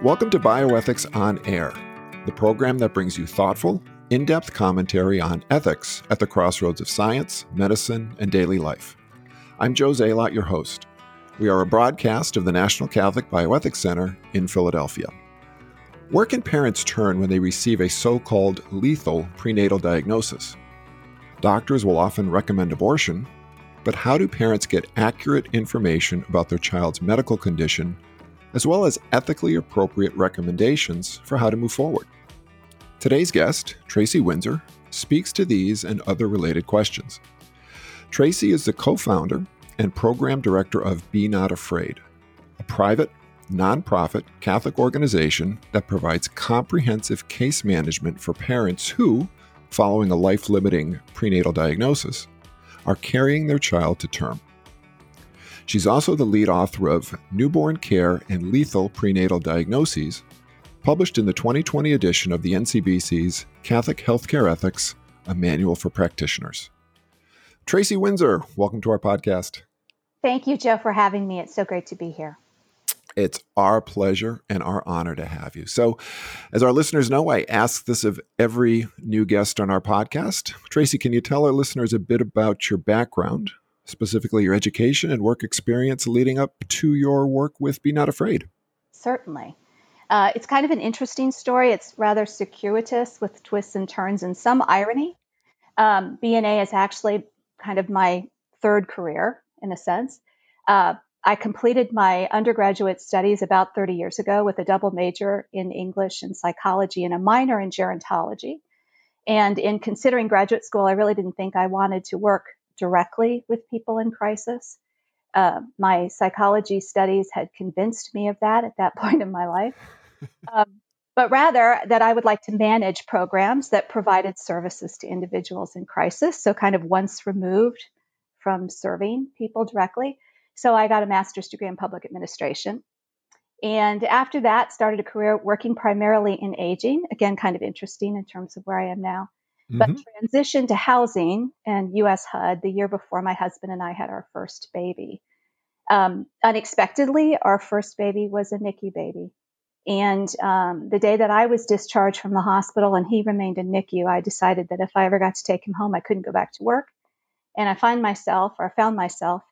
Welcome to Bioethics on Air, the program that brings you thoughtful, in depth commentary on ethics at the crossroads of science, medicine, and daily life. I'm Joe Zalot, your host. We are a broadcast of the National Catholic Bioethics Center in Philadelphia. Where can parents turn when they receive a so called lethal prenatal diagnosis? Doctors will often recommend abortion, but how do parents get accurate information about their child's medical condition as well as ethically appropriate recommendations for how to move forward. Today's guest, Tracy Windsor, speaks to these and other related questions. Tracy is the co founder and program director of Be Not Afraid, a private, nonprofit Catholic organization that provides comprehensive case management for parents who, following a life limiting prenatal diagnosis, are carrying their child to term. She's also the lead author of Newborn Care and Lethal Prenatal Diagnoses, published in the 2020 edition of the NCBC's Catholic Healthcare Ethics, a manual for practitioners. Tracy Windsor, welcome to our podcast. Thank you, Joe, for having me. It's so great to be here. It's our pleasure and our honor to have you. So, as our listeners know, I ask this of every new guest on our podcast. Tracy, can you tell our listeners a bit about your background, specifically your education and work experience leading up to your work with Be Not Afraid. Certainly. Uh, it's kind of an interesting story. It's rather circuitous with twists and turns and some irony. Um, BNA is actually kind of my third career in a sense. Uh, I completed my undergraduate studies about 30 years ago with a double major in English and psychology and a minor in gerontology. And in considering graduate school, I really didn't think I wanted to work directly with people in crisis. Uh, my psychology studies had convinced me of that at that point in my life. Um, but rather that I would like to manage programs that provided services to individuals in crisis. So, kind of once removed from serving people directly. So, I got a master's degree in public administration. And after that, started a career working primarily in aging. Again, kind of interesting in terms of where I am now but mm-hmm. transitioned to housing and US HUD the year before my husband and I had our first baby. Um, unexpectedly, our first baby was a NICU baby. And um, the day that I was discharged from the hospital and he remained in NICU, I decided that if I ever got to take him home, I couldn't go back to work. And I find myself, or I found myself,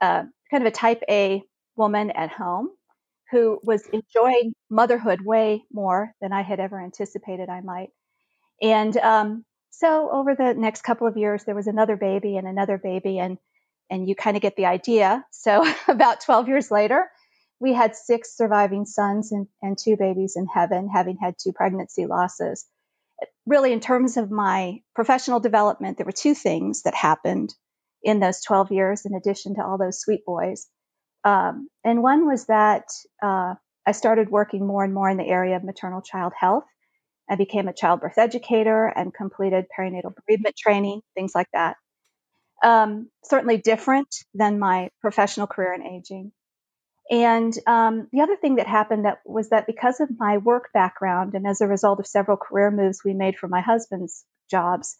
uh, kind of a type A woman at home who was enjoying motherhood way more than I had ever anticipated I might. And um, so over the next couple of years, there was another baby and another baby, and and you kind of get the idea. So about 12 years later, we had six surviving sons and, and two babies in heaven, having had two pregnancy losses. Really, in terms of my professional development, there were two things that happened in those 12 years, in addition to all those sweet boys. Um, and one was that uh, I started working more and more in the area of maternal child health I became a childbirth educator and completed perinatal bereavement training, things like that. Um, certainly different than my professional career in aging. And um, the other thing that happened that was that because of my work background and as a result of several career moves we made for my husband's jobs,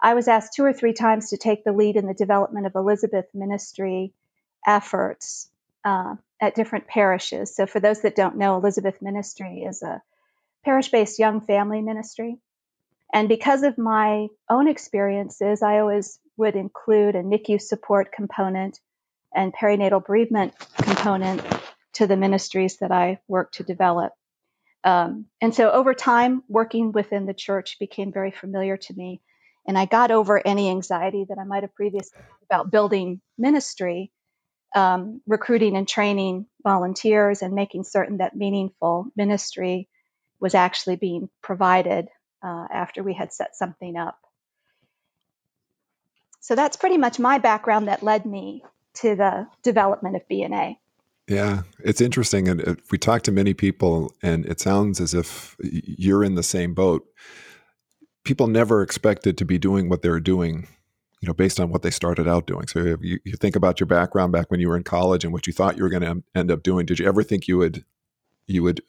I was asked two or three times to take the lead in the development of Elizabeth ministry efforts uh, at different parishes. So, for those that don't know, Elizabeth Ministry is a parish based young family ministry. And because of my own experiences, I always would include a NICU support component and perinatal bereavement component to the ministries that I work to develop. Um, and so over time, working within the church became very familiar to me. And I got over any anxiety that I might have previously about building ministry, um, recruiting and training volunteers, and making certain that meaningful ministry was actually being provided uh, after we had set something up. So that's pretty much my background that led me to the development of BNA. Yeah, it's interesting. And we talk to many people, and it sounds as if you're in the same boat. People never expected to be doing what they're doing, you know, based on what they started out doing. So you, you think about your background back when you were in college and what you thought you were going to end up doing. Did you ever think you would you would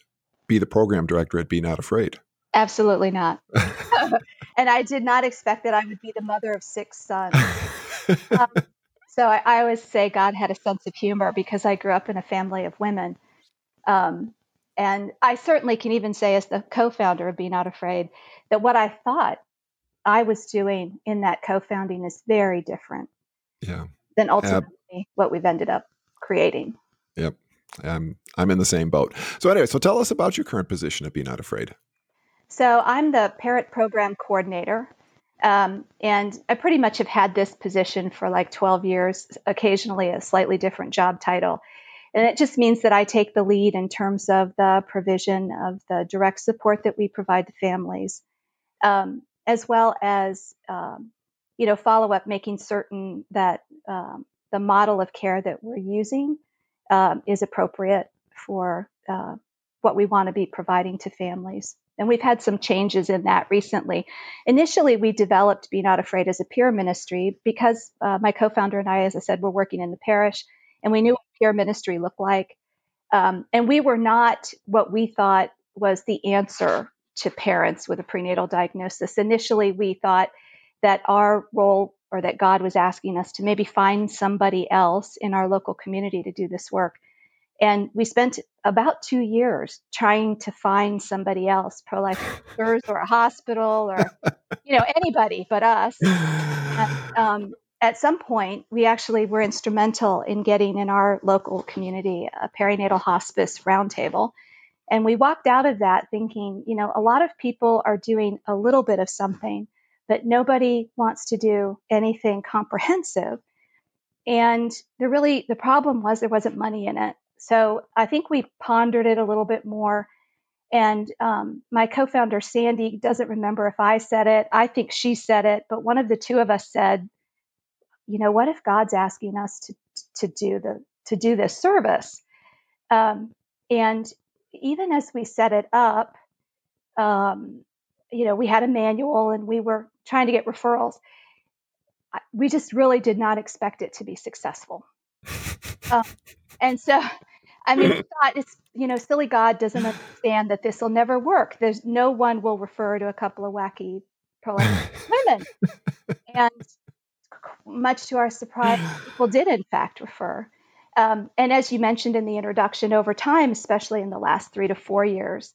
be the program director at Be Not Afraid. Absolutely not. and I did not expect that I would be the mother of six sons. um, so I, I, always say God had a sense of humor because I grew up in a family of women. Um, and I certainly can even say, as the co founder of Be Not Afraid, that what I thought I was doing in that co founding is very different yeah. than ultimately uh, what we've ended up creating. Yep. I'm, I'm in the same boat. So, anyway, so tell us about your current position at Be Not Afraid. So, I'm the parent program coordinator. Um, and I pretty much have had this position for like 12 years, occasionally a slightly different job title. And it just means that I take the lead in terms of the provision of the direct support that we provide to families, um, as well as, um, you know, follow up, making certain that um, the model of care that we're using um, is appropriate for uh, what we want to be providing to families. And we've had some changes in that recently. Initially, we developed Be Not Afraid as a peer ministry because uh, my co founder and I, as I said, were working in the parish and we knew what peer ministry looked like. Um, and we were not what we thought was the answer to parents with a prenatal diagnosis. Initially, we thought that our role or that God was asking us to maybe find somebody else in our local community to do this work. And we spent about two years trying to find somebody else, pro life or a hospital or, you know, anybody but us. And, um, at some point, we actually were instrumental in getting in our local community a perinatal hospice roundtable. And we walked out of that thinking, you know, a lot of people are doing a little bit of something, but nobody wants to do anything comprehensive. And the really the problem was there wasn't money in it. So I think we pondered it a little bit more. And um, my co-founder Sandy doesn't remember if I said it. I think she said it, but one of the two of us said, you know, what if God's asking us to to do the to do this service? Um, and even as we set it up, um, you know, we had a manual and we were trying to get referrals. We just really did not expect it to be successful. Um, and so, I mean, we thought it's, you know, silly God doesn't understand that this will never work. There's no one will refer to a couple of wacky pro women. and much to our surprise, people did in fact refer. Um, and as you mentioned in the introduction, over time, especially in the last three to four years,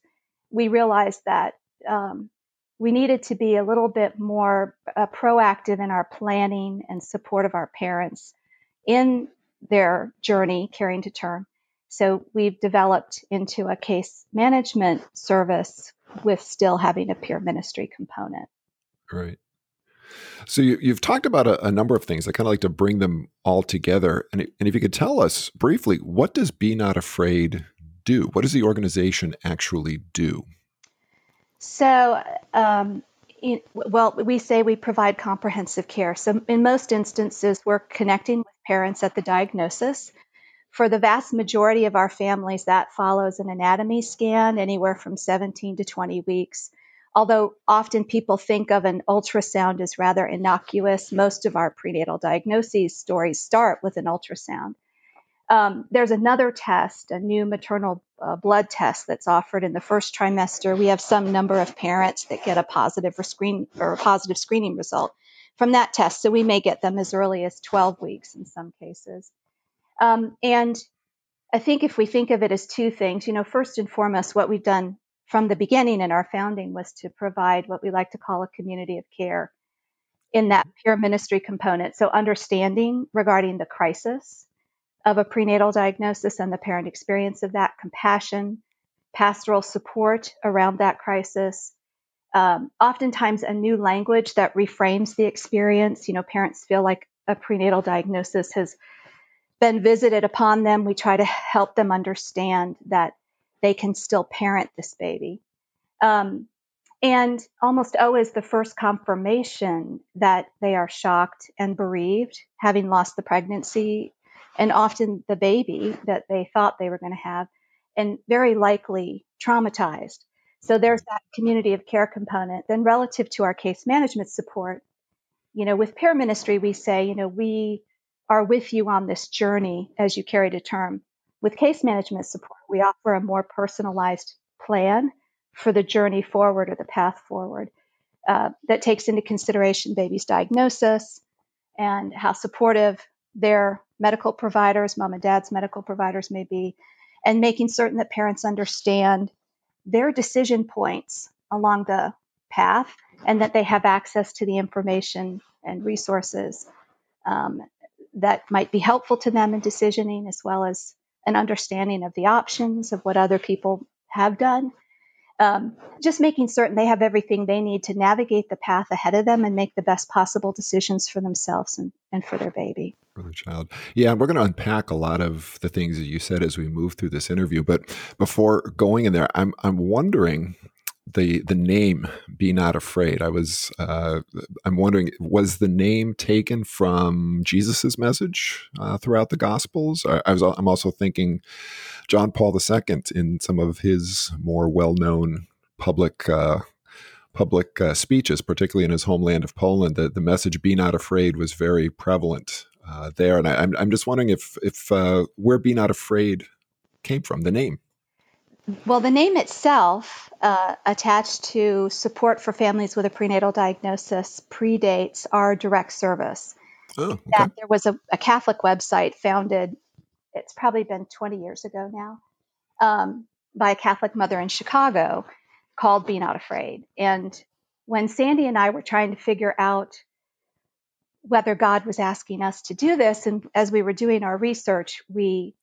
we realized that um, we needed to be a little bit more uh, proactive in our planning and support of our parents in their journey carrying to term. So we've developed into a case management service with still having a peer ministry component. Right. So you, have talked about a, a, number of things. I kind of like to bring them all together. And, and if you could tell us briefly, what does Be Not Afraid do? What does the organization actually do? So, um, in, well, we say we provide comprehensive care. So, in most instances, we're connecting with parents at the diagnosis. For the vast majority of our families, that follows an anatomy scan anywhere from 17 to 20 weeks although often people think of an ultrasound as rather innocuous, most of our prenatal diagnoses stories start with an ultrasound. Um, there's another test, a new maternal uh, blood test that's offered in the first trimester. We have some number of parents that get a positive or screen or positive screening result from that test, so we may get them as early as 12 weeks in some cases. Um, and I think if we think of it as two things, you know, first and foremost, what we've done from the beginning in our founding was to provide what we like to call a community of care in that peer ministry component. So, understanding regarding the crisis of a prenatal diagnosis and the parent experience of that, compassion, pastoral support around that crisis. Um, oftentimes, a new language that reframes the experience. You know, parents feel like a prenatal diagnosis has been visited upon them. We try to help them understand that they can still parent this baby. Um, and almost always the first confirmation that they are shocked and bereaved, having lost the pregnancy, and often the baby that they thought they were going to have, and very likely traumatized. So there's that community of care component. Then, relative to our case management support, you know, with peer ministry, we say, you know, we are with you on this journey as you carry to term. With case management support, we offer a more personalized plan for the journey forward or the path forward uh, that takes into consideration baby's diagnosis and how supportive their medical providers, mom and dad's medical providers may be, and making certain that parents understand their decision points along the path and that they have access to the information and resources um, that might be helpful to them in decisioning, as well as an understanding of the options of what other people have done. Um, just making certain they have everything they need to navigate the path ahead of them and make the best possible decisions for themselves and, and for their baby. For the child. Yeah, we're going to unpack a lot of the things that you said as we move through this interview. But before going in there, I'm, I'm wondering the the name "Be Not Afraid." I was uh, I'm wondering was the name taken from Jesus's message uh, throughout the Gospels? I, I, was I'm also thinking John Paul II in some of his more well known public. Uh, public uh, speeches, particularly in his homeland of Poland, the, the message "Be not afraid" was very prevalent uh, there, and I, am I'm, I'm just wondering if if uh, where "Be not afraid" came from, the name. Well, the name itself, uh, attached to support for families with a prenatal diagnosis, predates our direct service. Oh, okay. That there was a, a, Catholic website founded, it's probably been 20 years ago now, um, by a Catholic mother in Chicago called Be Not Afraid. And when Sandy and I were trying to figure out whether God was asking us to do this, and as we were doing our research, we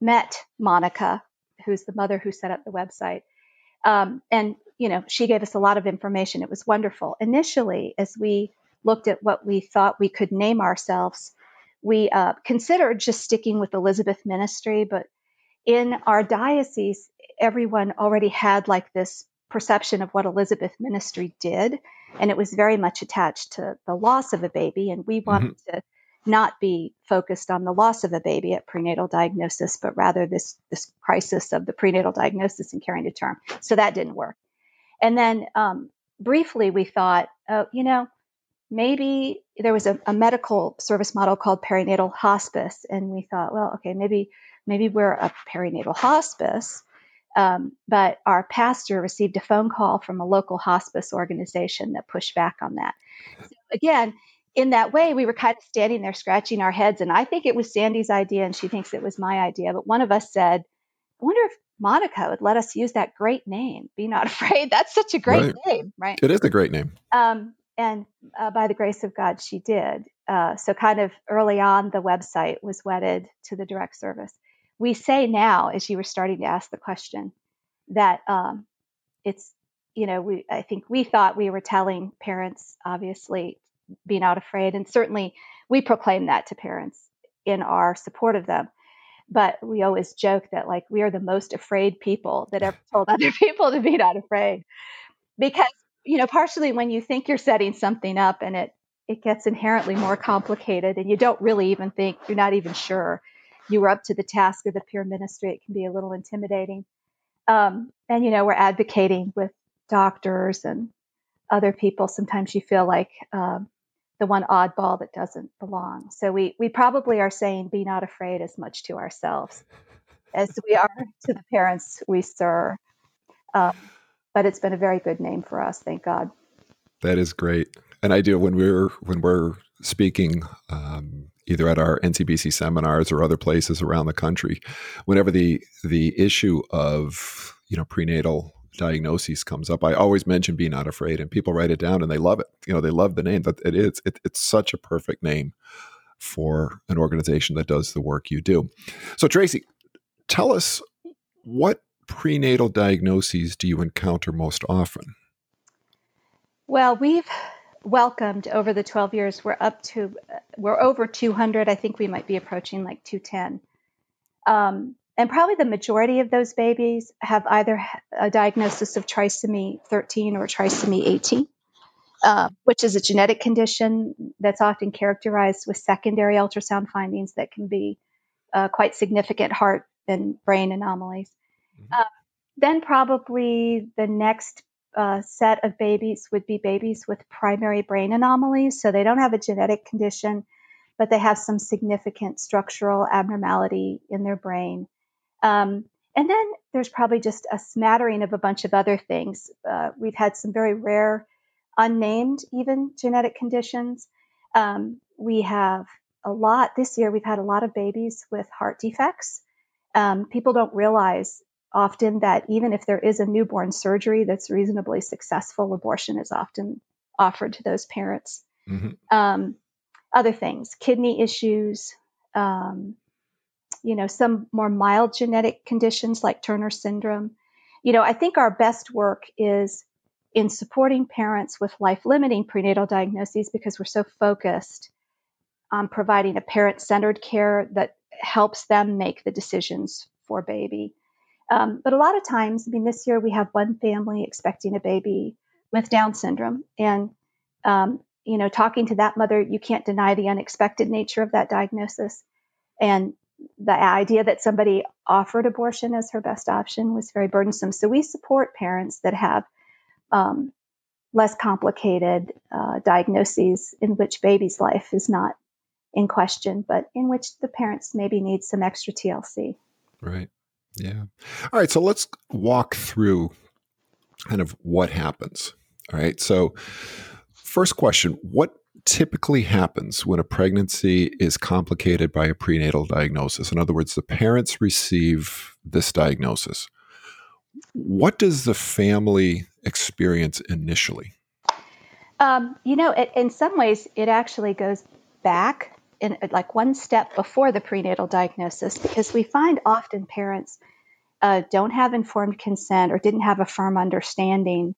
met Monica, who's the mother who set up the website. Um, and, you know, she gave us a lot of information. It was wonderful. Initially, as we looked at what we thought we could name ourselves, we uh, considered just sticking with Elizabeth Ministry, but in our diocese, everyone already had like this perception of what Elizabeth Ministry did, and it was very much attached to the loss of a baby. And we wanted mm-hmm. to not be focused on the loss of a baby at prenatal diagnosis, but rather this, this crisis of the prenatal diagnosis and carrying to term. So that didn't work. And then um, briefly, we thought, oh, you know, maybe there was a, a, medical service model called perinatal hospice, and we thought, well, okay, maybe maybe we're a perinatal hospice. Um, but our pastor received a phone call from a local hospice organization that pushed back on that. So again, in that way, we were kind of standing there scratching our heads. And I think it was Sandy's idea, and she thinks it was my idea. But one of us said, I wonder if Monica would let us use that great name. Be not afraid. That's such a great right. name, right? It is a great name. Um, and uh, by the grace of God, she did. Uh, so, kind of early on, the website was wedded to the direct service. We say now, as you were starting to ask the question, that um, it's, you know, we I think we thought we were telling parents, obviously, be not afraid. And certainly we proclaim that to parents in our support of them. But we always joke that like we are the most afraid people that ever told other people to be not afraid. Because, you know, partially when you think you're setting something up and it it gets inherently more complicated and you don't really even think you're not even sure you were up to the task of the peer ministry, it can be a little intimidating. Um, and you know, we're advocating with doctors and other people. Sometimes you feel like um, the one oddball that doesn't belong. So we we probably are saying be not afraid as much to ourselves as we are to the parents we serve. Um, but it's been a very good name for us, thank God. That is great. And I do when we're when we're speaking um, either at our NCBC seminars or other places around the country, whenever the the issue of you know prenatal diagnoses comes up, I always mention "Be Not Afraid," and people write it down and they love it. You know, they love the name. That it is. It, it's such a perfect name for an organization that does the work you do. So, Tracy, tell us what prenatal diagnoses do you encounter most often? Well, we've welcomed over the 12 years. We're up to we're over 200. I think we might be approaching like 210. Um, and probably the majority of those babies have either a diagnosis of trisomy 13 or trisomy 18, uh, which is a genetic condition that's often characterized with secondary ultrasound findings that can be uh, quite significant heart and brain anomalies. Mm-hmm. Uh, then, probably the next uh, set of babies would be babies with primary brain anomalies. So they don't have a genetic condition, but they have some significant structural abnormality in their brain. Um, and then there's probably just a smattering of a bunch of other things. Uh, we've had some very rare, unnamed even genetic conditions. Um, we have a lot this year. We've had a lot of babies with heart defects, um, people don't realize often that even if there is a newborn surgery that's reasonably successful, abortion is often offered to those parents. Mm-hmm. Um, other things, kidney issues, um, you know, some more mild genetic conditions like Turner syndrome. You know, I think our best work is in supporting parents with life limiting prenatal diagnoses because we're so focused on providing a parent centered care that helps them make the decisions for baby. Um, but a lot of times, I mean, this year we have one family expecting a baby with Down syndrome. And, um, you know, talking to that mother, you can't deny the unexpected nature of that diagnosis. And the idea that somebody offered abortion as her best option was very burdensome. So we support parents that have um, less complicated uh, diagnoses in which baby's life is not in question, but in which the parents maybe need some extra TLC. Right. Yeah. All right. So let's walk through kind of what happens. All right. So, first question What typically happens when a pregnancy is complicated by a prenatal diagnosis? In other words, the parents receive this diagnosis. What does the family experience initially? Um, you know, it, in some ways, it actually goes back in like one step before the prenatal diagnosis because we find often parents uh, don't have informed consent or didn't have a firm understanding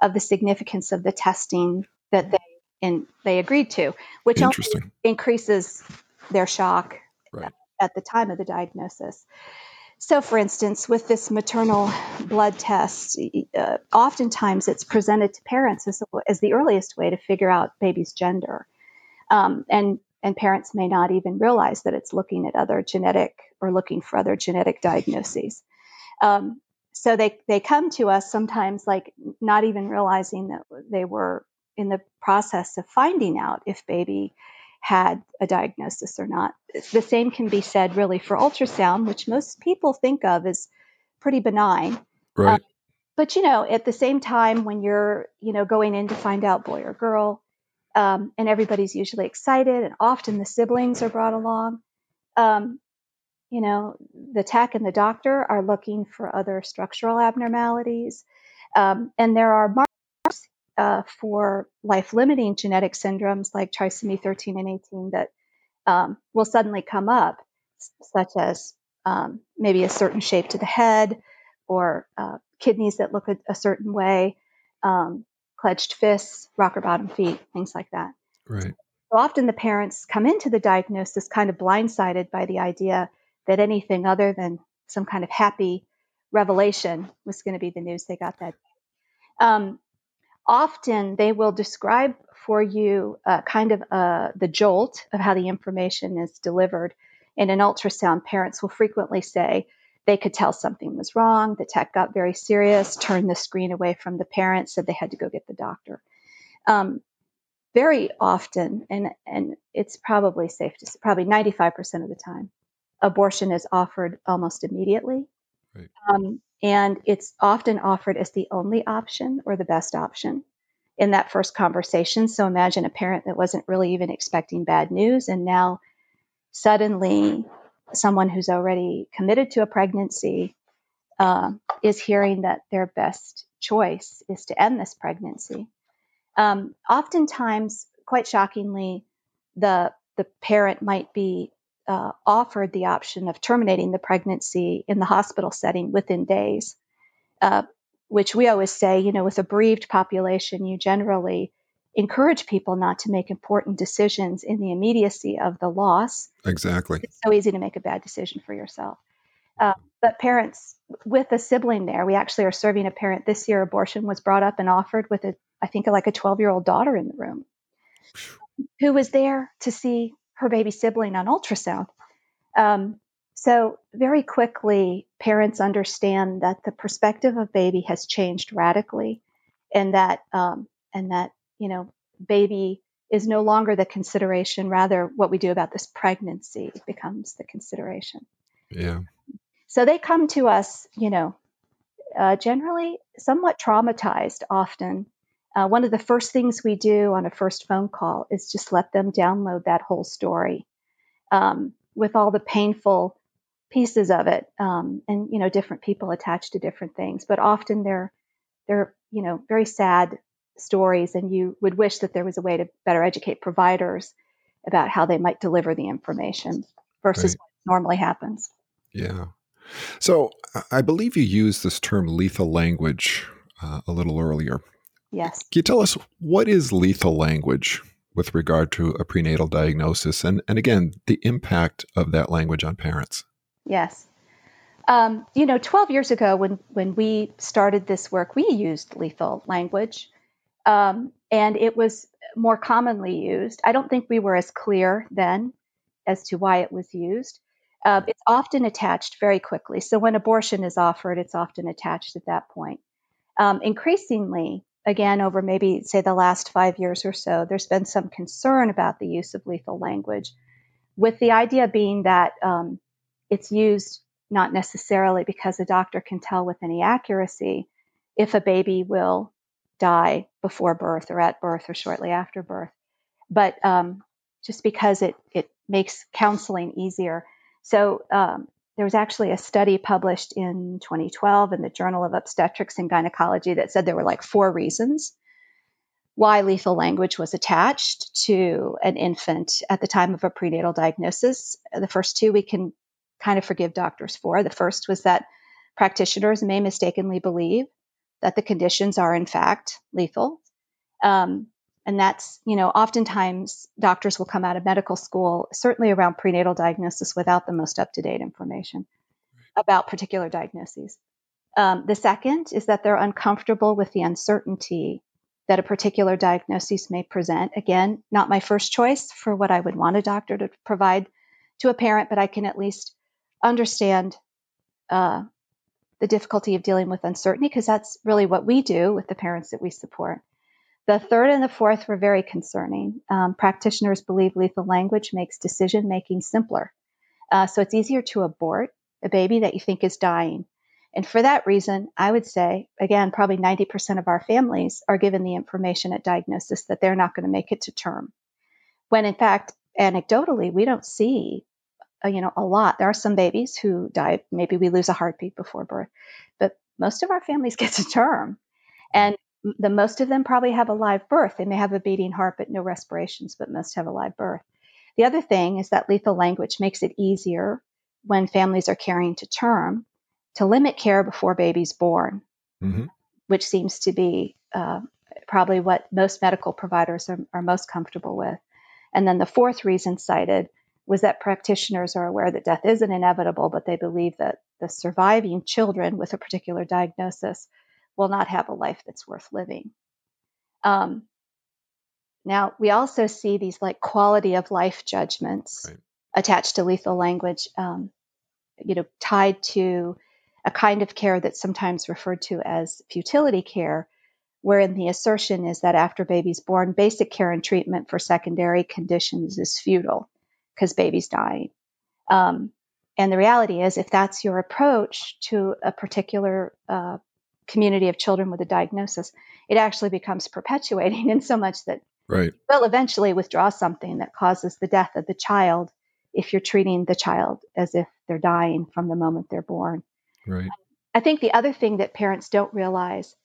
of the significance of the testing that they in, they agreed to, which only increases their shock right. at the time of the diagnosis. So, for instance, with this maternal blood test, uh, oftentimes it's presented to parents as, as the earliest way to figure out baby's gender. Um, and and parents may not even realize that it's looking at other genetic or looking for other genetic diagnoses. Um, so they they come to us sometimes like not even realizing that they were in the process of finding out if baby had a diagnosis or not. The same can be said really for ultrasound, which most people think of as pretty benign. Right. Um, but you know, at the same time, when you're you know going in to find out boy or girl, um, and everybody's usually excited, and often the siblings are brought along. Um, you know, the tech and the doctor are looking for other structural abnormalities, um, and there are markers uh, for life-limiting genetic syndromes like trisomy 13 and 18 that um, will suddenly come up, such as um, maybe a certain shape to the head or uh, kidneys that look a, a certain way. Um, clenched fists, rocker bottom feet, things like that. Right. So often the parents come into the diagnosis kind of blindsided by the idea that anything other than some kind of happy revelation was going to be the news they got that um, often they will describe for you uh, kind of uh, the jolt of how the information is delivered. In an ultrasound, parents will frequently say, they could tell something was wrong. The tech got very serious, turned the screen away from the parents, said they had to go get the doctor. Um, very often, and and it's probably safe to say, probably 95% of the time, abortion is offered almost immediately. Right. Um, and it's often offered as the only option or the best option in that first conversation. So imagine a parent that wasn't really even expecting bad news and now suddenly someone who's already committed to a pregnancy uh, is hearing that their best choice is to end this pregnancy. Um, oftentimes, quite shockingly, the the parent might be uh, offered the option of terminating the pregnancy in the hospital setting within days, uh, which we always say, you know, with a bereaved population, you generally encourage people not to make important decisions in the immediacy of the loss. Exactly. It's so easy to make a bad decision for yourself. Uh, but parents with a sibling there, we actually are serving a parent this year. Abortion was brought up and offered with a, I think, like a 12 year old daughter in the room who was there to see her baby sibling on ultrasound. Um, so, very quickly, parents understand that the perspective of baby has changed radically, and that um, and that you know, baby is no longer the consideration. Rather, what we do about this pregnancy becomes the consideration. Yeah. So they come to us, you know, uh, generally somewhat traumatized often. Uh, one of the first things we do on a first phone call is just let them download that whole story um, with all the painful pieces of it, um, and you know, different people attached to different things. But often they're they're you know very sad stories, and you would wish that there was a way to better educate providers about how they might deliver the information versus right. what normally happens. Yeah. So I believe you used this term lethal language uh, a little earlier. Yes. Can you tell us what is lethal language with regard to a prenatal diagnosis and, and again, the impact of that language on parents? Yes. Um, you know, 12 years ago, when, when we started this work, we used lethal language, um, and it was more commonly used. I don't think we were as clear then as to why it was used. Uh, it's often attached very quickly. So when abortion is offered, it's often attached at that point. Um, increasingly, again, over maybe, say, the last five years or so, there's been some concern about the use of lethal language, with the idea being that um, it's used not necessarily because a doctor can tell with any accuracy if a baby will die before birth or at birth or shortly after birth, but um, just because it, it makes counseling easier. So um, there was actually a study published in 2012 in the Journal of Obstetrics and Gynecology that said there were like four reasons why lethal language was attached to an infant at the time of a prenatal diagnosis. The first two we can kind of forgive doctors for. The first was that practitioners may mistakenly believe that the conditions are in fact lethal. Um, and that's, you know, oftentimes doctors will come out of medical school, certainly around prenatal diagnosis, without the most up to date information about particular diagnoses. Um, the second is that they're uncomfortable with the uncertainty that a particular diagnosis may present. Again, not my first choice for what I would want a doctor to provide to a parent, but I can at least understand uh, the difficulty of dealing with uncertainty because that's really what we do with the parents that we support. The third and the fourth were very concerning. Um, practitioners believe lethal language makes decision making simpler. Uh, so it's easier to abort a baby that you think is dying. And for that reason, I would say, again, probably 90% of our families are given the information at diagnosis that they're not going to make it to term. When in fact, anecdotally, we don't see, uh, you know, a lot. There are some babies who die. Maybe we lose a heartbeat before birth, but most of our families get to term. And the most of them probably have a live birth. They may have a beating heart, but no respirations, but most have a live birth. The other thing is that lethal language makes it easier when families are carrying to term to limit care before baby's born, mm-hmm. which seems to be uh, probably what most medical providers are, are most comfortable with. And then the fourth reason cited was that practitioners are aware that death isn't inevitable, but they believe that the surviving children with a particular diagnosis will not have a life that's worth living. Um, now, we also see these like quality of life judgments right. attached to lethal language, um, you know, tied to a kind of care that's sometimes referred to as futility care, wherein the assertion is that after baby's born, basic care and treatment for secondary conditions is futile because baby's dying. Um, and the reality is, if that's your approach to a particular uh, community of children with a diagnosis, it actually becomes perpetuating in so much that right. will eventually withdraw something that causes the death of the child if you're treating the child as if they're dying from the moment they're born. Right. I think the other thing that parents don't realize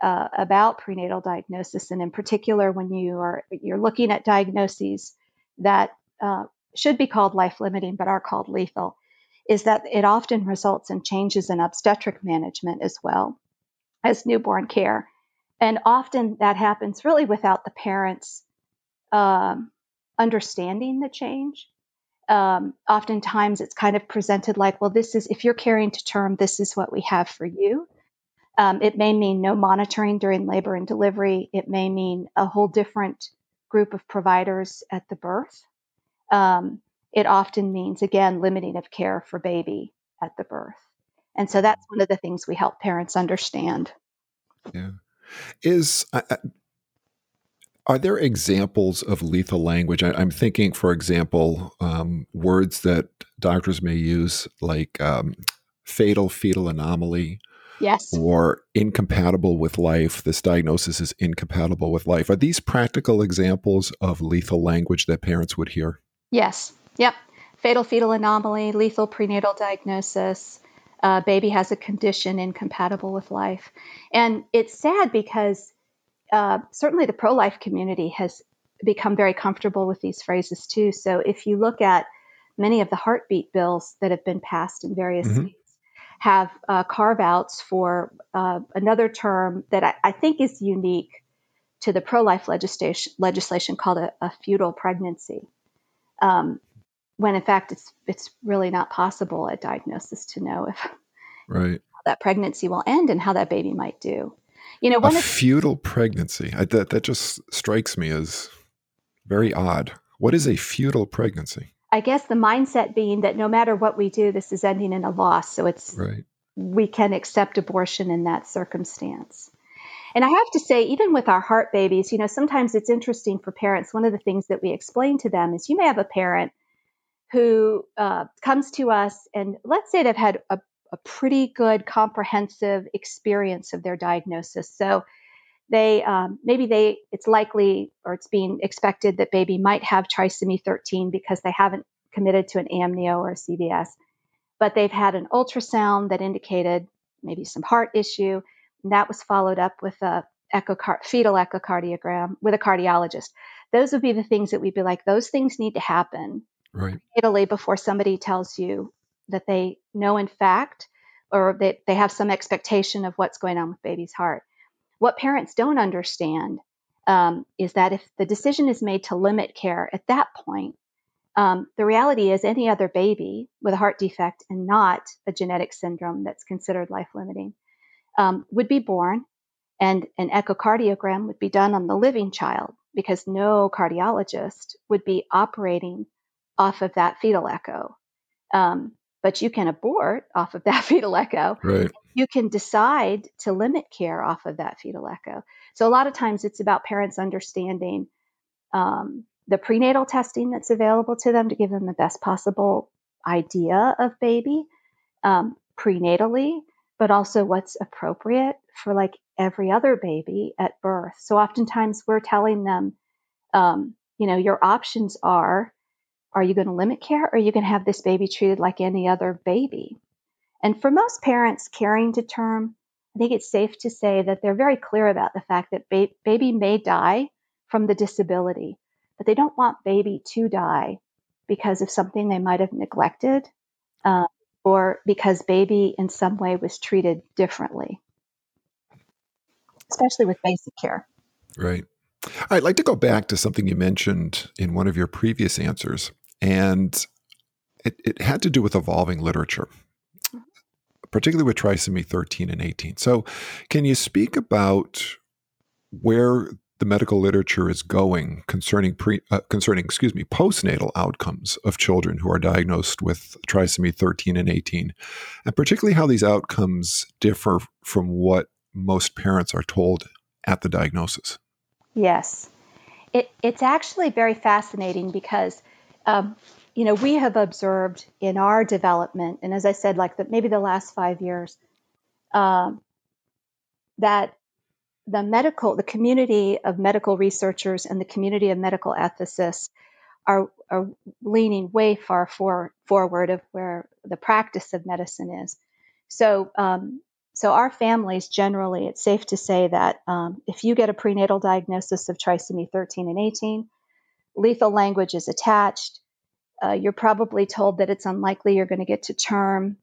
uh, about prenatal diagnosis, and in particular when you are you're looking at diagnoses that uh, should be called life limiting but are called lethal, is that it often results in changes in obstetric management as well as newborn care. And often that happens really without the parents um, understanding the change. Um, oftentimes it's kind of presented like, well, this is, if you're carrying to term, this is what we have for you. Um, it may mean no monitoring during labor and delivery. It may mean a whole different group of providers at the birth. Um, it often means, again, limiting of care for baby at the birth. And so that's one of the things we help parents understand. Yeah. Is uh, are there examples of lethal language? I, am thinking, for example, um, words that doctors may use, like um, fatal fetal anomaly, yes, or incompatible with life. This diagnosis is incompatible with life. Are these practical examples of lethal language that parents would hear? Yes. Yep. fatal fetal anomaly, lethal prenatal diagnosis, uh, baby has a condition incompatible with life. And it's sad because uh, certainly the pro life community has become very comfortable with these phrases too. So if you look at many of the heartbeat bills that have been passed in various mm-hmm. states, have uh, carve outs for uh, another term that I, I, think is unique to the pro life legislation, legislation called a, a fetal pregnancy. Um, when in fact it's it's really not possible at diagnosis to know if right that pregnancy will end and how that baby might do. You know, one a fetal pregnancy. I, that that just strikes me as very odd. What is a fetal pregnancy? I guess the mindset being that no matter what we do, this is ending in a loss. So it's right. we can accept abortion in that circumstance. And I have to say, even with our heart babies, you know, sometimes it's interesting for parents. One of the things that we explain to them is you may have a parent who uh, comes to us and let's say they've had a, a pretty good comprehensive experience of their diagnosis. So they um, maybe they it's likely or it's being expected that baby might have trisomy 13 because they haven't committed to an amnio or a CVS, but they've had an ultrasound that indicated maybe some heart issue, and that was followed up with a echocar- fetal echocardiogram with a cardiologist. Those would be the things that we'd be like, those things need to happen right. ideally before somebody tells you that they know in fact or that they have some expectation of what's going on with baby's heart. What parents don't understand um, is that if the decision is made to limit care at that point, um, the reality is any other baby with a heart defect and not a genetic syndrome that's considered life limiting um, would be born, and an echocardiogram would be done on the living child because no cardiologist would be operating off of that fetal echo. Um, but you can abort off of that fetal echo. Right. You can decide to limit care off of that fetal echo. So a lot of times it's about parents understanding um, the prenatal testing that's available to them to give them the best possible idea of baby um, prenatally, but also what's appropriate for like every other baby at birth. So oftentimes we're telling them, um, you know, your options are are you going to limit care or are you going to have this baby treated like any other baby? And for most parents carrying to term, I think it's safe to say that they're very clear about the fact that ba- baby may die from the disability, but they don't want baby to die because of something they might have neglected uh, or because baby in some way was treated differently, especially with basic care. Right. I'd like to go back to something you mentioned in one of your previous answers, and it, it had to do with evolving literature, particularly with trisomy 13 and 18. So, can you speak about where the medical literature is going concerning pre, uh, concerning excuse me postnatal outcomes of children who are diagnosed with trisomy 13 and 18 and particularly how these outcomes differ from what most parents are told at the diagnosis Yes. It, it's actually very fascinating because, um, you know, we have observed in our development, and as I said, like the, maybe the last five years, um, that the medical, the community of medical researchers and the community of medical ethicists are, are leaning way far for, forward of where the practice of medicine is. So, um, so, our families generally, it's safe to say that um, if you get a prenatal diagnosis of trisomy 13 and 18, lethal language is attached. Uh, you're probably told that it's unlikely you're going to get to term.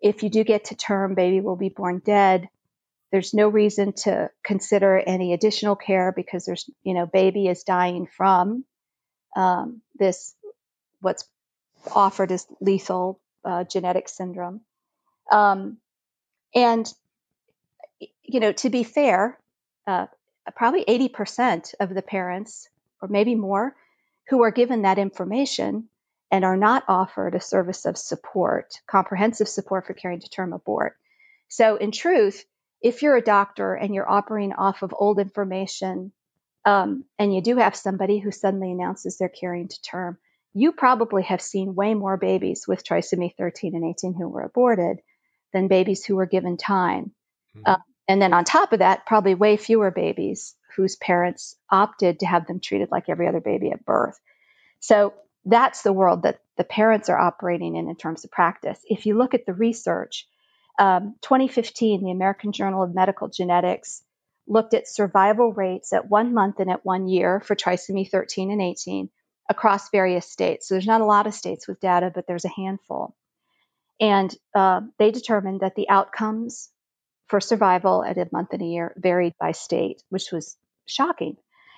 If you do get to term, baby will be born dead. There's no reason to consider any additional care because there's, you know, baby is dying from um, this, what's offered as lethal uh, genetic syndrome. Um, and, you know, to be fair, uh, probably 80% of the parents, or maybe more, who are given that information and are not offered a service of support, comprehensive support for caring to term abort. So, in truth, if you're a doctor and you're operating off of old information, um, and you do have somebody who suddenly announces they're carrying to term, you probably have seen way more babies with trisomy 13 and 18 who were aborted than babies who were given time. Mm-hmm. Uh, and then on top of that, probably way fewer babies whose parents opted to have them treated like every other baby at birth. So that's the world that the parents are operating in in terms of practice. If you look at the research, um, 2015, the American Journal of Medical Genetics looked at survival rates at one month and at one year for trisomy 13 and 18 across various states. So there's not a lot of states with data, but there's a handful. And uh, they determined that the outcomes for survival at a month and a year varied by state, which was shocking.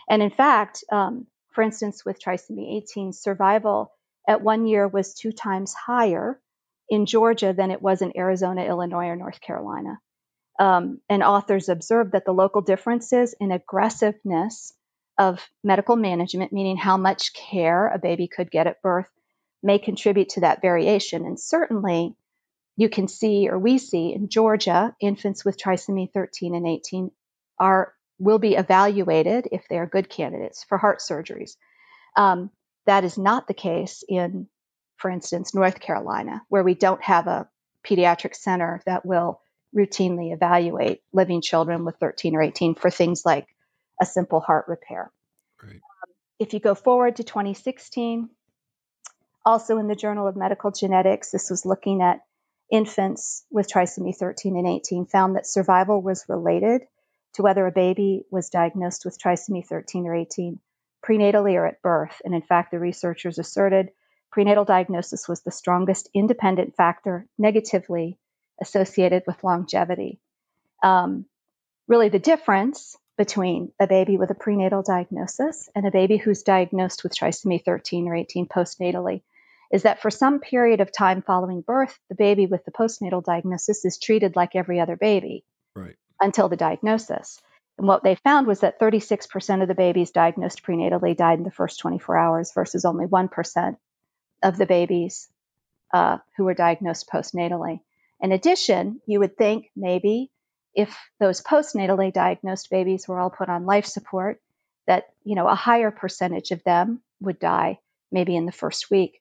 And in fact, um, for instance, with trisomy 18, survival at one year was two times higher in Georgia than it was in Arizona, Illinois, or North Carolina. Um, and authors observed that the local differences in aggressiveness of medical management, meaning how much care a baby could get at birth, may contribute to that variation. And certainly, you can see, or we see in Georgia, infants with trisomy 13 and 18 are will be evaluated if they are good candidates for heart surgeries. Um, that is not the case in, for instance, North Carolina, where we don't have a pediatric center that will routinely evaluate living children with 13 or 18 for things like a simple heart repair. Um, if you go forward to 2016, also in the Journal of Medical Genetics, this was looking at infants with trisomy 13 and 18, found that survival was related to whether a baby was diagnosed with trisomy 13 or 18 prenatally or at birth. And in fact, the researchers asserted prenatal diagnosis was the strongest independent factor negatively associated with longevity. Um, really, the difference between a baby with a prenatal diagnosis and a baby who's diagnosed with trisomy 13 or 18 postnatally is that for some period of time following birth, the baby with the postnatal diagnosis is treated like every other baby right. Until the diagnosis. And what they found was that 36% of the babies diagnosed prenatally died in the first 24 hours versus only 1% of the babies uh, who were diagnosed postnatally. In addition, you would think maybe if those postnatally diagnosed babies were all put on life support, that you know a higher percentage of them would die maybe in the first week.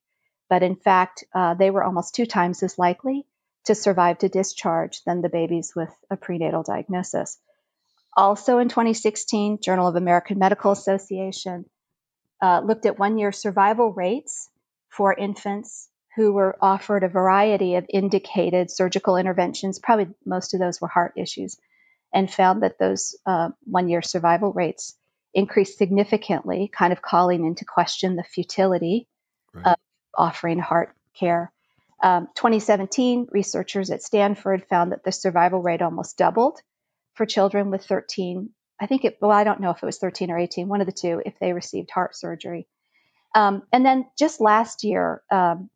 But in fact, uh, they were almost two times as likely to survive to discharge than the babies with a prenatal diagnosis. Also in 2016, Journal of American Medical Association uh, looked at one year survival rates for infants who were offered a variety of indicated surgical interventions. Probably most of those were heart issues, and found that those uh, one year survival rates increased significantly, kind of calling into question the futility right. of offering heart care. Um, 2017, researchers at Stanford found that the survival rate almost doubled for children with 13. I think it, well, I don't know if it was 13 or 18, one of the two, if they received heart surgery. Um, and then just last year, um,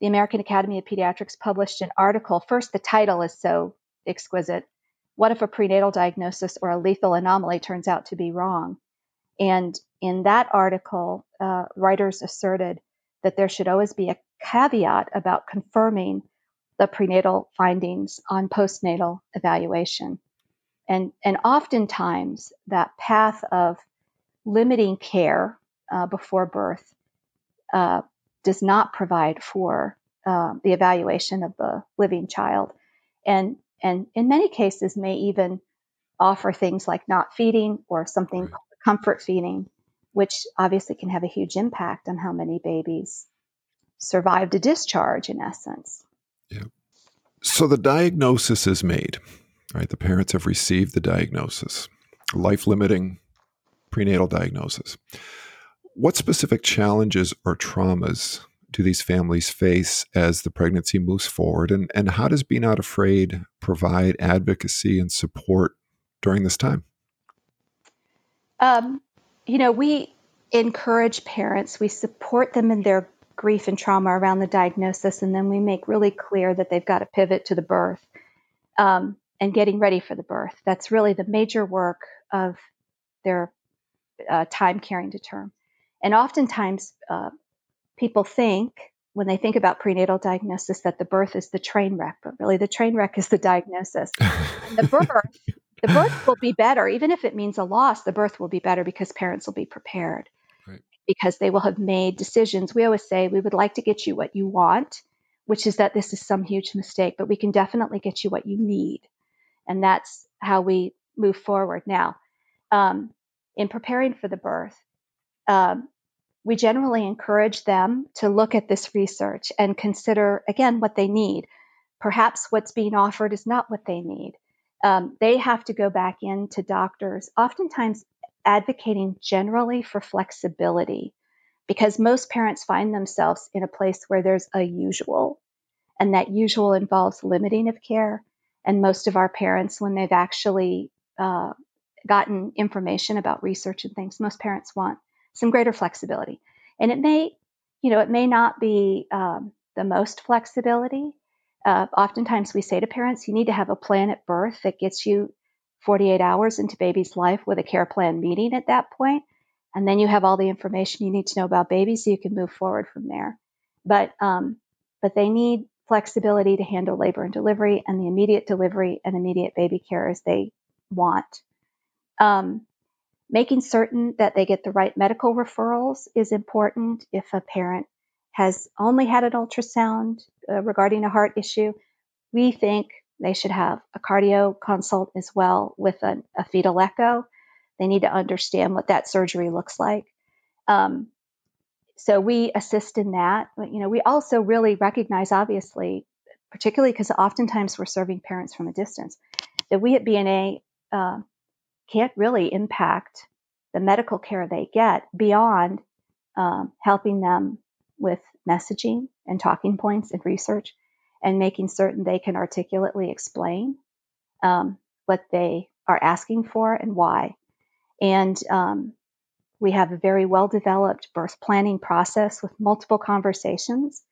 the American Academy of Pediatrics published an article. First, the title is so exquisite. What if a prenatal diagnosis or a lethal anomaly turns out to be wrong? And in that article, uh, writers asserted that there should always be a caveat about confirming the prenatal findings on postnatal evaluation. And, and oftentimes, that path of limiting care uh, before birth uh, does not provide for um, the evaluation of the living child, and and in many cases may even offer things like not feeding or something right. called comfort feeding, which obviously can have a huge impact on how many babies survive a discharge. In essence, yeah. So the diagnosis is made, right? The parents have received the diagnosis, life limiting prenatal diagnosis. What specific challenges or traumas do these families face as the pregnancy moves forward? And, and how does Be Not Afraid provide advocacy and support during this time? Um, you know, we encourage parents, we support them in their grief and trauma around the diagnosis, and then we make really clear that they've got to pivot to the birth um, and getting ready for the birth. That's really the major work of their uh, time caring to term. And oftentimes, uh, people think when they think about prenatal diagnosis that the birth is the train wreck, but really the train wreck is the diagnosis. the birth, the birth will be better, even if it means a loss. The birth will be better because parents will be prepared. Because they will have made decisions. We always say we would like to get you what you want, which is that this is some huge mistake, but we can definitely get you what you need, and that's how we move forward now. Um, in preparing for the birth, um, we generally encourage them to look at this research and consider, again, what they need. Perhaps what's being offered is not what they need. Um, they have to go back into doctors, oftentimes advocating generally for flexibility, because most parents find themselves in a place where there's a usual, and that usual involves limiting of care. And most of our parents, when they've actually uh, gotten information about research and things, most parents want some greater flexibility. And it may, you know, it may not be um, the most flexibility. Uh, oftentimes we say to parents, you need to have a plan at birth that gets you 48 hours into baby's life with a care plan meeting at that point, And then you have all the information you need to know about baby so you can move forward from there. But, um, but they need flexibility to handle labor and delivery and the immediate delivery and immediate baby care as they want. Um, making certain that they get the right medical referrals is important. If a parent has only had an ultrasound uh, regarding a heart issue, we think they should have a cardio consult as well with a, a fetal echo. They need to understand what that surgery looks like. Um, so we assist in that. But, you know, we also really recognize, obviously, particularly because oftentimes we're serving parents from a distance, that we at BNA uh, can't really impact the medical care they get beyond um, helping them with messaging and talking points and research and making certain they can articulately explain um, what they are asking for and why. And um, we have a very well developed birth planning process with multiple conversations.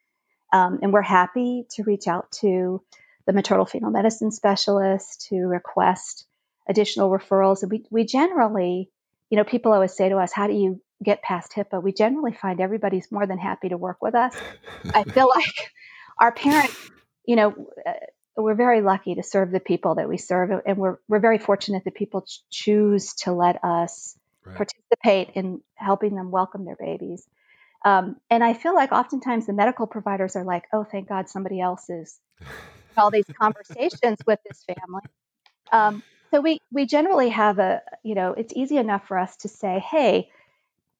Um, and we're happy to reach out to the maternal fetal medicine specialist to request additional referrals. And we, we generally, you know, people always say to us, How do you get past HIPAA? We generally find everybody's more than happy to work with us. I feel like our parents, you know, uh, we're very lucky to serve the people that we serve, and we're, we're very fortunate that people ch- choose to let us right. participate in helping them welcome their babies. Um, and I feel like oftentimes the medical providers are like, oh, thank God somebody else is all these conversations with this family. Um, so we we generally have a you know it's easy enough for us to say hey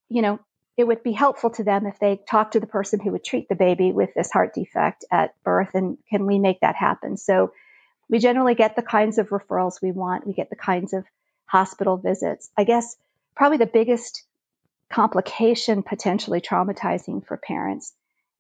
you know it would be helpful to them if they talk to the person who would treat the baby with this heart defect at birth and can we make that happen so we generally get the kinds of referrals we want we get the kinds of hospital visits i guess probably the biggest complication potentially traumatizing for parents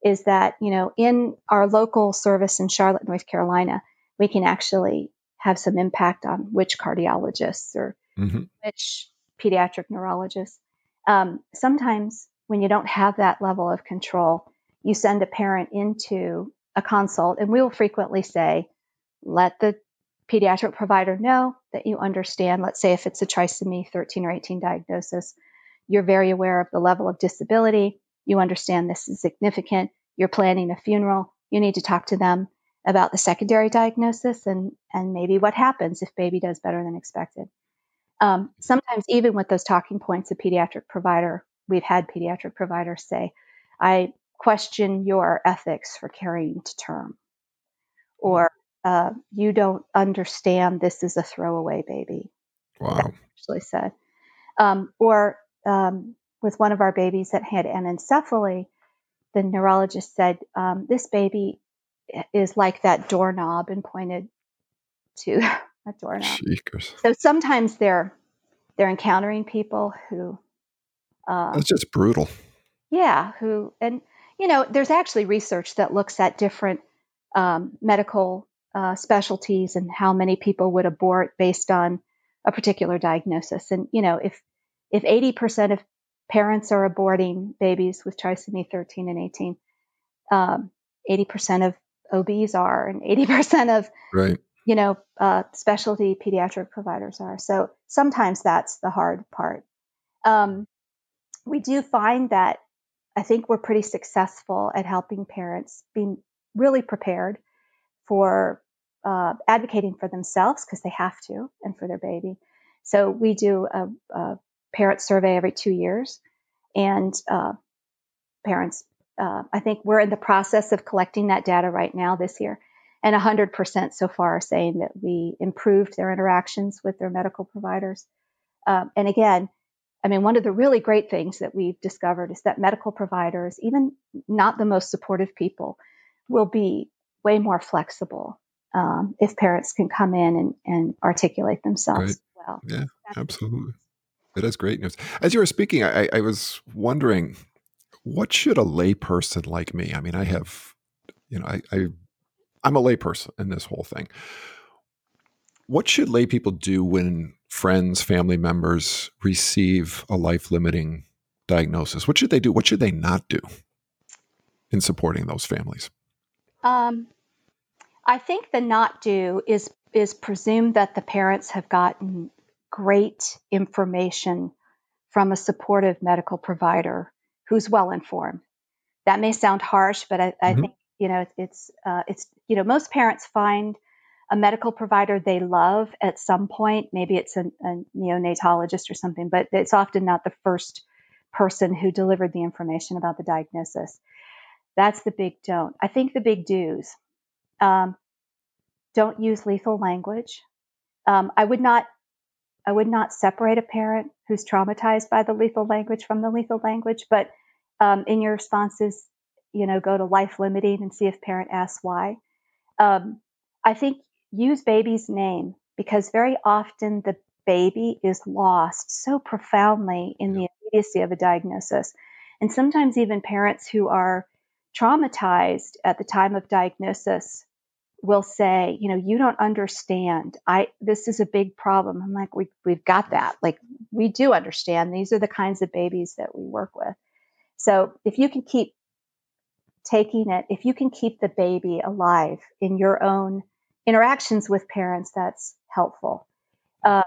is that you know in our local service in charlotte north carolina we can actually have some impact on which cardiologists or mm-hmm. which pediatric neurologists. Um, sometimes when you don't have that level of control, you send a parent into a consult, and we will frequently say, let the pediatric provider know that you understand. Let's say if it's a trisomy 13 or 18 diagnosis, you're very aware of the level of disability. You understand this is significant. You're planning a funeral. You need to talk to them about the secondary diagnosis and and maybe what happens if baby does better than expected. Um, sometimes even with those talking points, a pediatric provider, we've had pediatric providers say, "I question your ethics for carrying to term," or uh, "You don't understand. This is a throwaway baby." Wow. Actually said, um, or um, with one of our babies that had anencephaly, the neurologist said, um, "This baby is like that doorknob and pointed to a doorknob. So sometimes they're they're encountering people who uh, that's just brutal. Yeah, who and you know, there's actually research that looks at different um, medical uh, specialties and how many people would abort based on a particular diagnosis. And you know, if if 80% of parents are aborting babies with trisomy 13 and 18, um, 80% of OBs are and 80% of, right. You know, uh, specialty pediatric providers are. So sometimes that's the hard part. Um, we do find that I think we're pretty successful at helping parents be really prepared for uh, advocating for themselves because they have to and for their baby. So we do a, a parent survey every two years, and uh, parents uh, I think we're in the process of collecting that data right now this year. And 100% so far are saying that we improved their interactions with their medical providers. Um, and again, I mean, one of the really great things that we've discovered is that medical providers, even not the most supportive people, will be way more flexible um, if parents can come in and, and articulate themselves right. well. Yeah, That's absolutely. That is great news. As you were speaking, I, I was wondering, what should a layperson like me? I mean, I have, you know, I, I I'm a layperson in this whole thing. What should lay people do when friends, family members receive a life limiting diagnosis? What should they do? What should they not do in supporting those families? Um, I think the not do is is presume that the parents have gotten great information from a supportive medical provider who's well informed. That may sound harsh, but I, I mm-hmm. think you know it's uh, it's you know most parents find a medical provider they love at some point. Maybe it's a, a neonatologist or something, but it's often not the first person who delivered the information about the diagnosis. That's the big don't. I think the big do's. Um, don't use lethal language. Um, I would not I would not separate a parent who's traumatized by the lethal language from the lethal language, but um, in your responses, you know, go to life limiting and see if parent asks why. Um, I think use baby's name because very often the baby is lost so profoundly in the immediacy of a diagnosis. And sometimes even parents who are traumatized at the time of diagnosis will say, you know, you don't understand. I this is a big problem. I'm like, we we've got that. Like we do understand. These are the kinds of babies that we work with. So if you can keep taking it, if you can keep the baby alive in your own interactions with parents, that's helpful. Uh,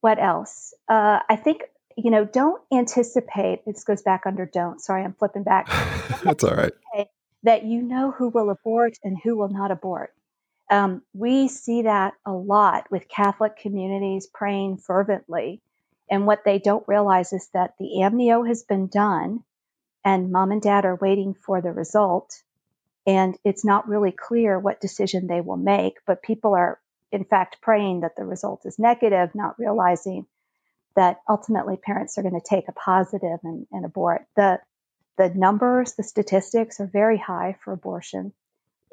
what else? Uh, I think you know, don't anticipate. This goes back under don't. Sorry, I'm flipping back. that's all right that you know who will abort and who will not abort. Um, we see that a lot with Catholic communities praying fervently. And what they don't realize is that the amnio has been done and mom and dad are waiting for the result. And it's not really clear what decision they will make, but people are, in fact, praying that the result is negative, not realizing that ultimately parents are going to take a positive and, and abort. The the numbers, the statistics are very high for abortion.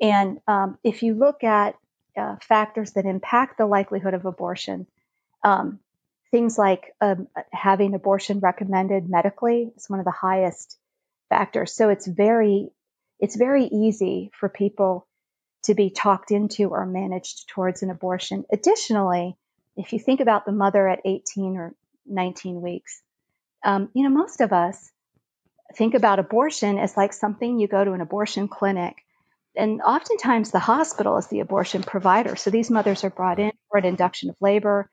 And um, if you look at uh, factors that impact the likelihood of abortion, um, things like um, having abortion recommended medically is one of the highest factors. So it's very it's very easy for people to be talked into or managed towards an abortion. Additionally, if you think about the mother at 18 or 19 weeks, um, you know most of us think about abortion as like something you go to an abortion clinic. And oftentimes the hospital is the abortion provider. So these mothers are brought in for an induction of labor.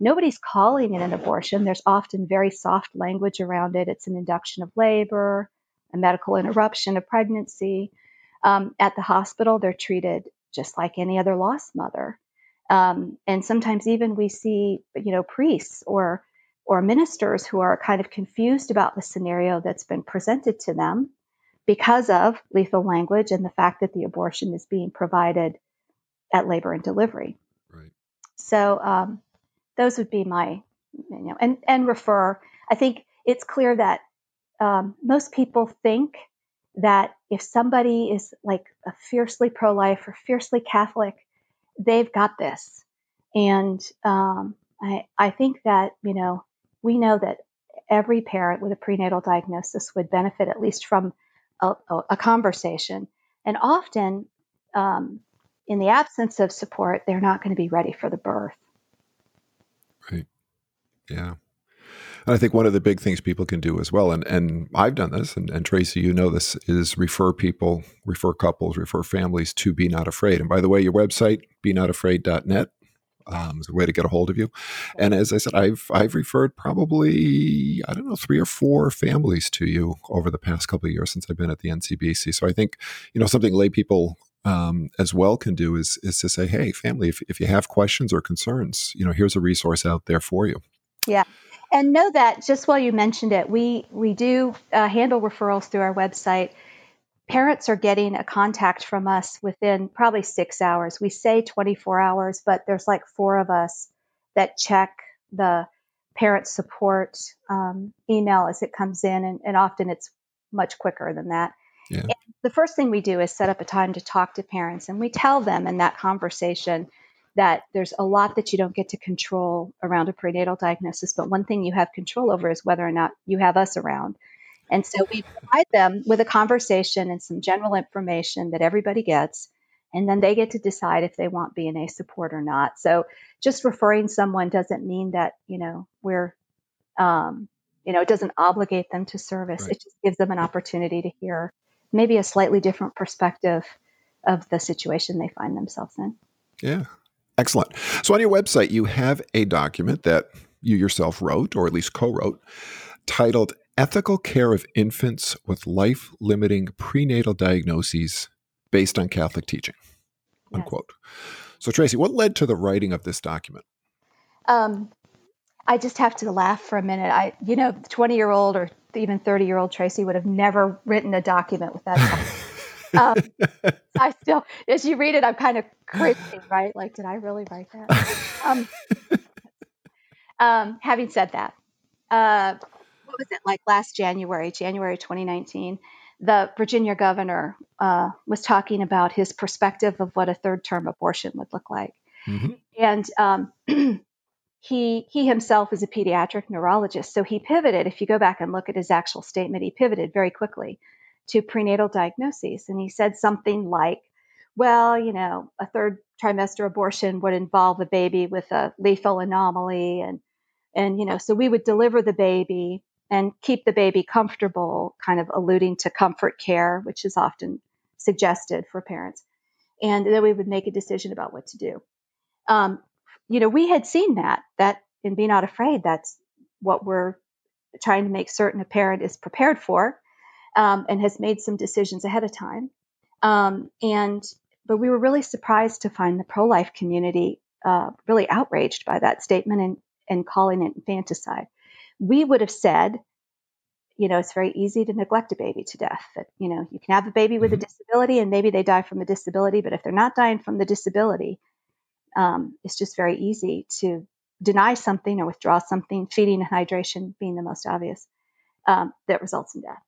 Nobody's calling it an abortion. There's often very soft language around it. It's an induction of labor, a medical interruption of pregnancy. Um, at the hospital, they're treated just like any other lost mother. Um, and sometimes even we see, you know, priests or or ministers who are kind of confused about the scenario that's been presented to them because of lethal language and the fact that the abortion is being provided at labor and delivery. Right. So um, those would be my, you know, and and refer. I think it's clear that um, most people think that if somebody is like a fiercely pro-life or fiercely Catholic, they've got this, and um, I I think that you know we know that every parent with a prenatal diagnosis would benefit at least from a, a conversation. And often, um, in the absence of support, they're not going to be ready for the birth. Right. Yeah. And I think one of the big things people can do as well, and, and I've done this, and, and Tracy, you know this, is refer people, refer couples, refer families to Be Not Afraid. And by the way, your website, be not afraid.net, um, is a way to get a hold of you. And as I said, I've I've referred probably I don't know three or four families to you over the past couple of years since I've been at the NCBC. So I think you know something lay people um, as well can do is is to say, hey, family, if if you have questions or concerns, you know, here's a resource out there for you. Yeah. And know that just while you mentioned it, we we do uh, handle referrals through our website parents are getting a contact from us within probably six hours. We say 24 hours, but there's like four of us that check the parent support um, email as it comes in, and, and, often it's much quicker than that. Yeah. the first thing we do is set up a time to talk to parents, and we tell them in that conversation that there's a lot that you don't get to control around a prenatal diagnosis, but one thing you have control over is whether or not you have us around. And so we provide them with a conversation and some general information that everybody gets, and then they get to decide if they want BNA support or not. So just referring someone doesn't mean that, you know, we're, um, you know, it doesn't obligate them to service. Right. It just gives them an opportunity to hear maybe a slightly different perspective of the situation they find themselves in. Yeah. Excellent. So on your website, you have a document that you yourself wrote, or at least co wrote, titled Ethical Care of Infants with Life Limiting Prenatal Diagnoses Based on Catholic Teaching. Yes. Unquote. So, Tracy, what led to the writing of this document? Um, I just have to laugh for a minute. I, you know, 20 year old or even 30 year old Tracy would have never written a document with that. um, I still, as you read it, I'm kind of cringing, right? Like, did I really write that? Um, um, having said that, uh, what was it like last January, January 2019? The Virginia governor uh, was talking about his perspective of what a third term abortion would look like. Mm-hmm. And um, he he himself is a pediatric neurologist, so he pivoted. If you go back and look at his actual statement, he pivoted very quickly to prenatal diagnoses, and he said something like, "Well, you know, a third trimester abortion would involve a baby with a lethal anomaly, and and you know, so we would deliver the baby." And keep the baby comfortable, kind of alluding to comfort care, which is often suggested for parents. And then we would make a decision about what to do. Um, you know, we had seen that, that in Be Not Afraid, that's what we're trying to make certain a parent is prepared for um, and has made some decisions ahead of time. Um, and, but we were really surprised to find the pro life community uh, really outraged by that statement and, and calling it infanticide. We would have said, you know, it's very easy to neglect a baby to death. That, you know, you can have a baby with mm-hmm. a disability and maybe they die from a disability, but if they're not dying from the disability, um, it's just very easy to deny something or withdraw something, feeding and hydration being the most obvious, um, that results in death.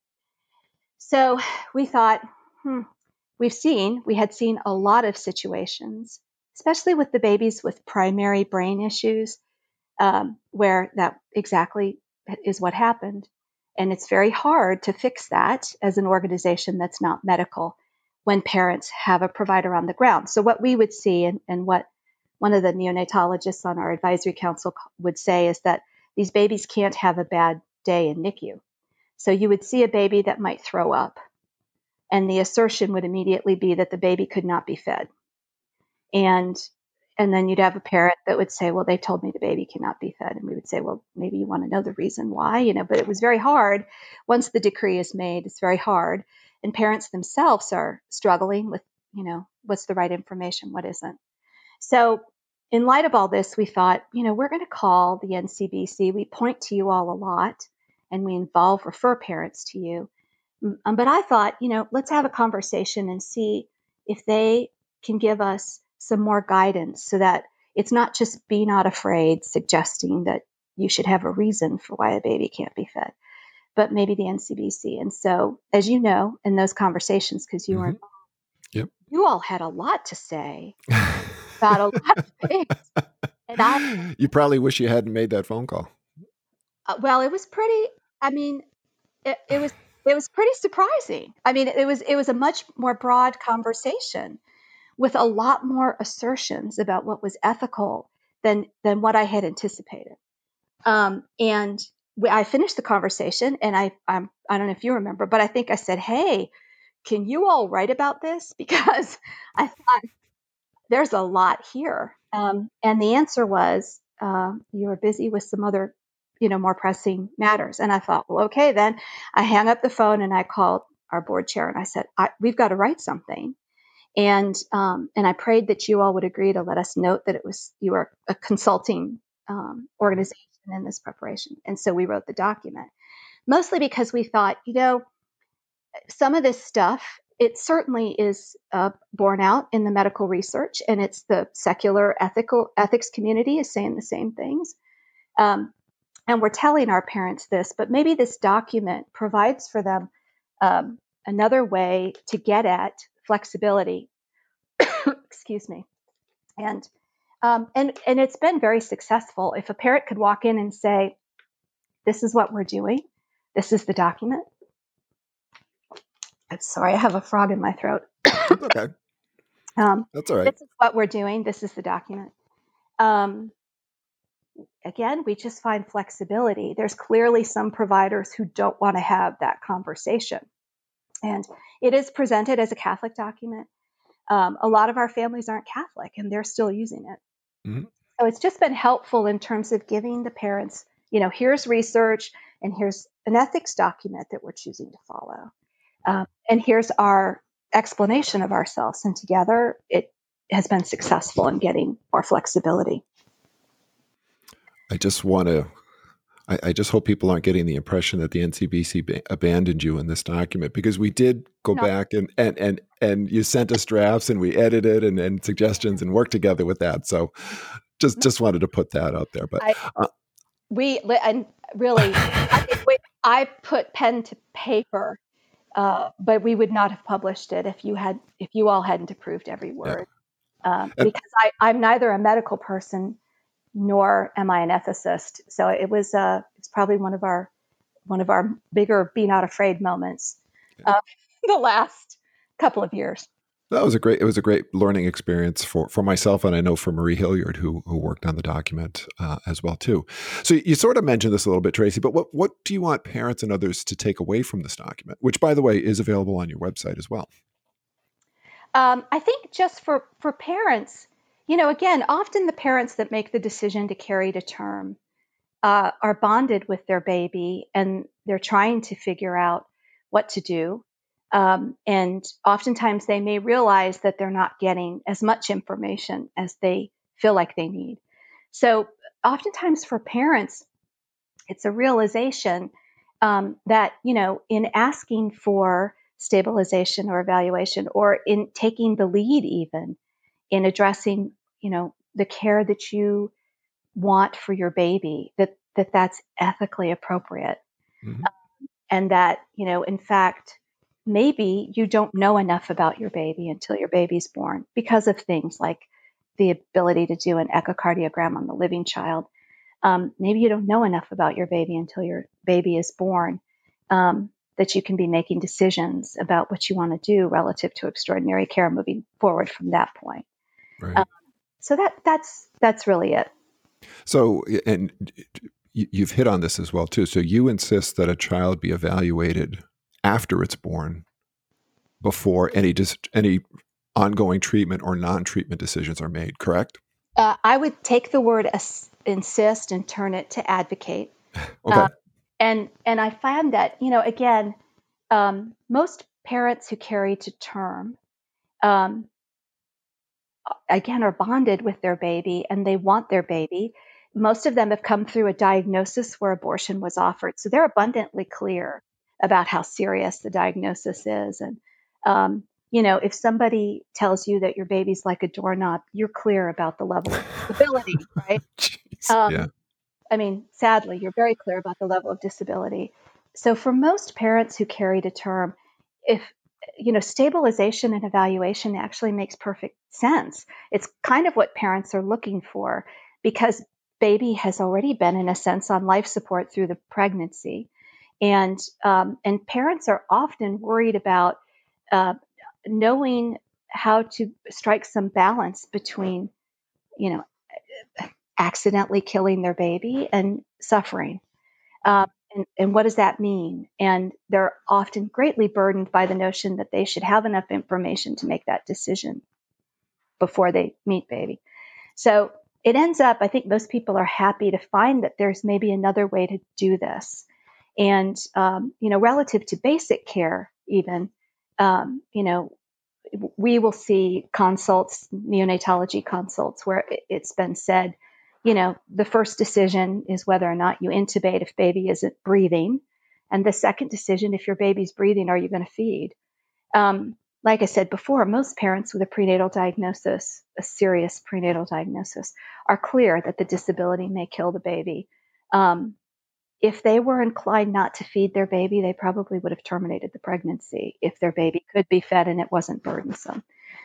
So we thought, hmm, we've seen, we had seen a lot of situations, especially with the babies with primary brain issues, um, where that exactly is what happened. And it's very hard to fix that as an organization that's not medical when parents have a provider on the ground. So, what we would see and, and what one of the neonatologists on our advisory council would say is that these babies can't have a bad day in NICU. So you would see a baby that might throw up, and the assertion would immediately be that the baby could not be fed. And and then you'd have a parent that would say, "Well, they told me the baby cannot be fed," and we would say, "Well, maybe you want to know the reason why," you know. But it was very hard. Once the decree is made, it's very hard, and parents themselves are struggling with, you know, what's the right information, what isn't. So, in light of all this, we thought, you know, we're going to call the NCBC. We point to you all a lot and we involve, refer parents to you. Um, but I thought, you know, let's have a conversation and see if they can give us some more guidance so that it's not just be not afraid suggesting that you should have a reason for why a baby can't be fed, but maybe the NCBC. And so, as you know, in those conversations, because you mm-hmm. were yep. you all had a lot to say about a lot of things. And I, you probably wish you hadn't made that phone call. Uh, well, it was pretty. I mean, it, it was it was pretty surprising. I mean, it was it was a much more broad conversation with a lot more assertions about what was ethical than than what I had anticipated. Um, and we, I finished the conversation, and I I'm, I don't know if you remember, but I think I said, "Hey, can you all write about this?" Because I thought there's a lot here. Um, and the answer was, uh, you were busy with some other, you know, more pressing matters. And I thought, well, okay, then I hung up the phone and I called our board chair and I said, I, we've got to write something. And um, and I prayed that you all would agree to let us note that it was you were a consulting um, organization in this preparation. And so we wrote the document, mostly because we thought, you know, some of this stuff it certainly is uh, borne out in the medical research, and it's the secular ethical ethics community is saying the same things. Um, and we're telling our parents this, but maybe this document provides for them um, another way to get at flexibility. Excuse me. And um, and and it's been very successful. If a parent could walk in and say, "This is what we're doing. This is the document." I'm sorry, I have a frog in my throat. okay. Um, That's all right. This is what we're doing. This is the document. Um, again, we just find flexibility. There's clearly some providers who don't want to have that conversation. And it is presented as a Catholic document. Um, a lot of our families aren't Catholic and they're still using it. Mm-hmm. So it's just been helpful in terms of giving the parents, you know, here's research and here's an ethics document that we're choosing to follow. Um, and here's our explanation of ourselves. And together it has been successful in getting more flexibility. I just want to. I, I, just hope people aren't getting the impression that the NCBC ba- abandoned you in this document because we did go no. back and, and and and you sent us drafts and we edited and, and suggestions and worked together with that. So just mm-hmm. just wanted to put that out there. But I, uh, we and really, I, we, I put pen to paper, uh, but we would not have published it if you had if you all hadn't approved every word. Yeah. Um, because I, I'm neither a medical person nor am I an ethicist. So it was uh, it's probably one of our one of our bigger be not afraid moments uh, the last couple of years. That was a great. It was a great learning experience for for myself, and I know for Marie Hilliard, who who worked on the document uh, as well too. So you sort of mentioned this a little bit, Tracy. But what what do you want parents and others to take away from this document, which, by the way, is available on your website as well? Um, I think just for for parents, you know, again, often the parents that make the decision to carry to term uh, are bonded with their baby and they're trying to figure out what to do. Um, and oftentimes they may realize that they're not getting as much information as they feel like they need. So, oftentimes for parents, it's a realization um, that, you know, in asking for stabilization or evaluation or in taking the lead, even in addressing you know the care that you want for your baby that that that's ethically appropriate mm-hmm. um, and that you know in fact maybe you don't know enough about your baby until your baby's born because of things like the ability to do an echocardiogram on the living child um, maybe you don't know enough about your baby until your baby is born um, that you can be making decisions about what you want to do relative to extraordinary care moving forward from that point right. um, so that that's that's really it. So and you've hit on this as well too. So you insist that a child be evaluated after it's born, before any just any ongoing treatment or non-treatment decisions are made. Correct? Uh, I would take the word insist and turn it to advocate. okay. Uh, and and I find that you know again, um, most parents who carry to term um, again are bonded with their baby and they want their baby. Most of them have come through a diagnosis where abortion was offered. So they're abundantly clear about how serious the diagnosis is. And, um, you know, if somebody tells you that your baby's like a doorknob, you're clear about the level of disability, right? Jeez, um, yeah. I mean, sadly, you're very clear about the level of disability. So for most parents who carry to term, if you know, stabilization and evaluation actually makes perfect sense. It's kind of what parents are looking for because baby has already been, in a sense, on life support through the pregnancy, and um, and parents are often worried about uh, knowing how to strike some balance between, you know, accidentally killing their baby and suffering. Um, and, and what does that mean? And they're often greatly burdened by the notion that they should have enough information to make that decision before they meet baby. So it ends up, I think most people are happy to find that there's maybe another way to do this. And, um, you know, relative to basic care, even, um, you know, we will see consults, neonatology consults, where it's been said you know, the first decision is whether or not you intubate if baby isn't breathing. And the second decision, if your baby's breathing, are you going to feed? Um, like I said before, most parents with a prenatal diagnosis, a serious prenatal diagnosis, are clear that the disability may kill the baby. Um, if they were inclined not to feed their baby, they probably would have terminated the pregnancy if their baby could be fed and it wasn't burdensome.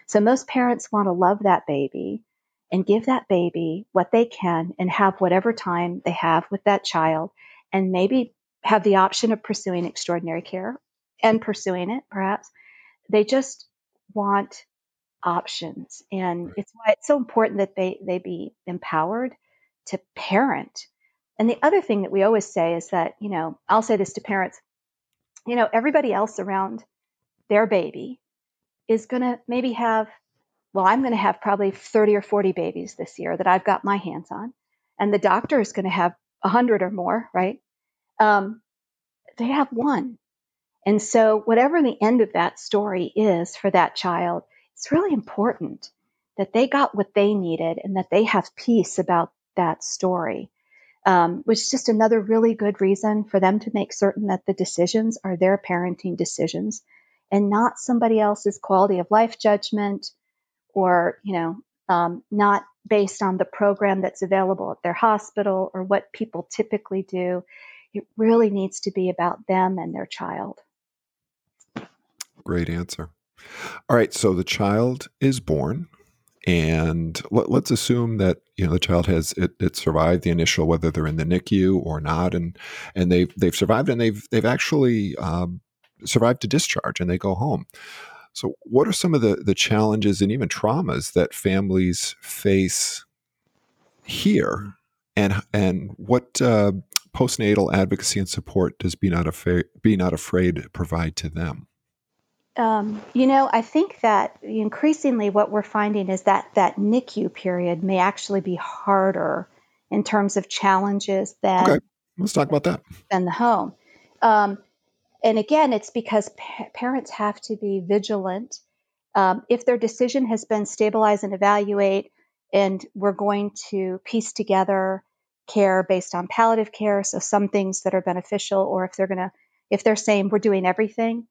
So most parents want to love that baby and give that baby what they can and have whatever time they have with that child and maybe have the option of pursuing extraordinary care and pursuing it perhaps. They just want options and it's why it's so important that they they be empowered to parent and the other thing that we always say is that, you know, I'll say this to parents, you know, everybody else around their baby is going to maybe have, well, I'm going to have probably 30 or 40 babies this year that I've got my hands on. And the doctor is going to have 100 or more, right? Um, they have one. And so, whatever the end of that story is for that child, it's really important that they got what they needed and that they have peace about that story um, which is just another really good reason for them to make certain that the decisions are their parenting decisions and not somebody else's quality of life judgment or, you know, um, not based on the program that's available at their hospital or what people typically do. It really needs to be about them and their child. Great answer. All right, so the child is born and let, us assume that you know the child has it, it, survived the initial whether they're in the NICU or not, and and they've they've survived and they've they've actually um, survived to discharge and they go home. So, what are some of the the challenges and even traumas that families face here, and and what uh, postnatal advocacy and support does Be Not Afraid Be Not Afraid provide to them? Um, you know, I think that increasingly what we're finding is that that NICU period may actually be harder in terms of challenges than okay. let's talk about that than the home. Um, and again, it's because pa- parents have to be vigilant. Um, if their decision has been stabilize and evaluate, and we're going to piece together care based on palliative care, so some things that are beneficial, or if they're gonna, if they're saying we're doing everything,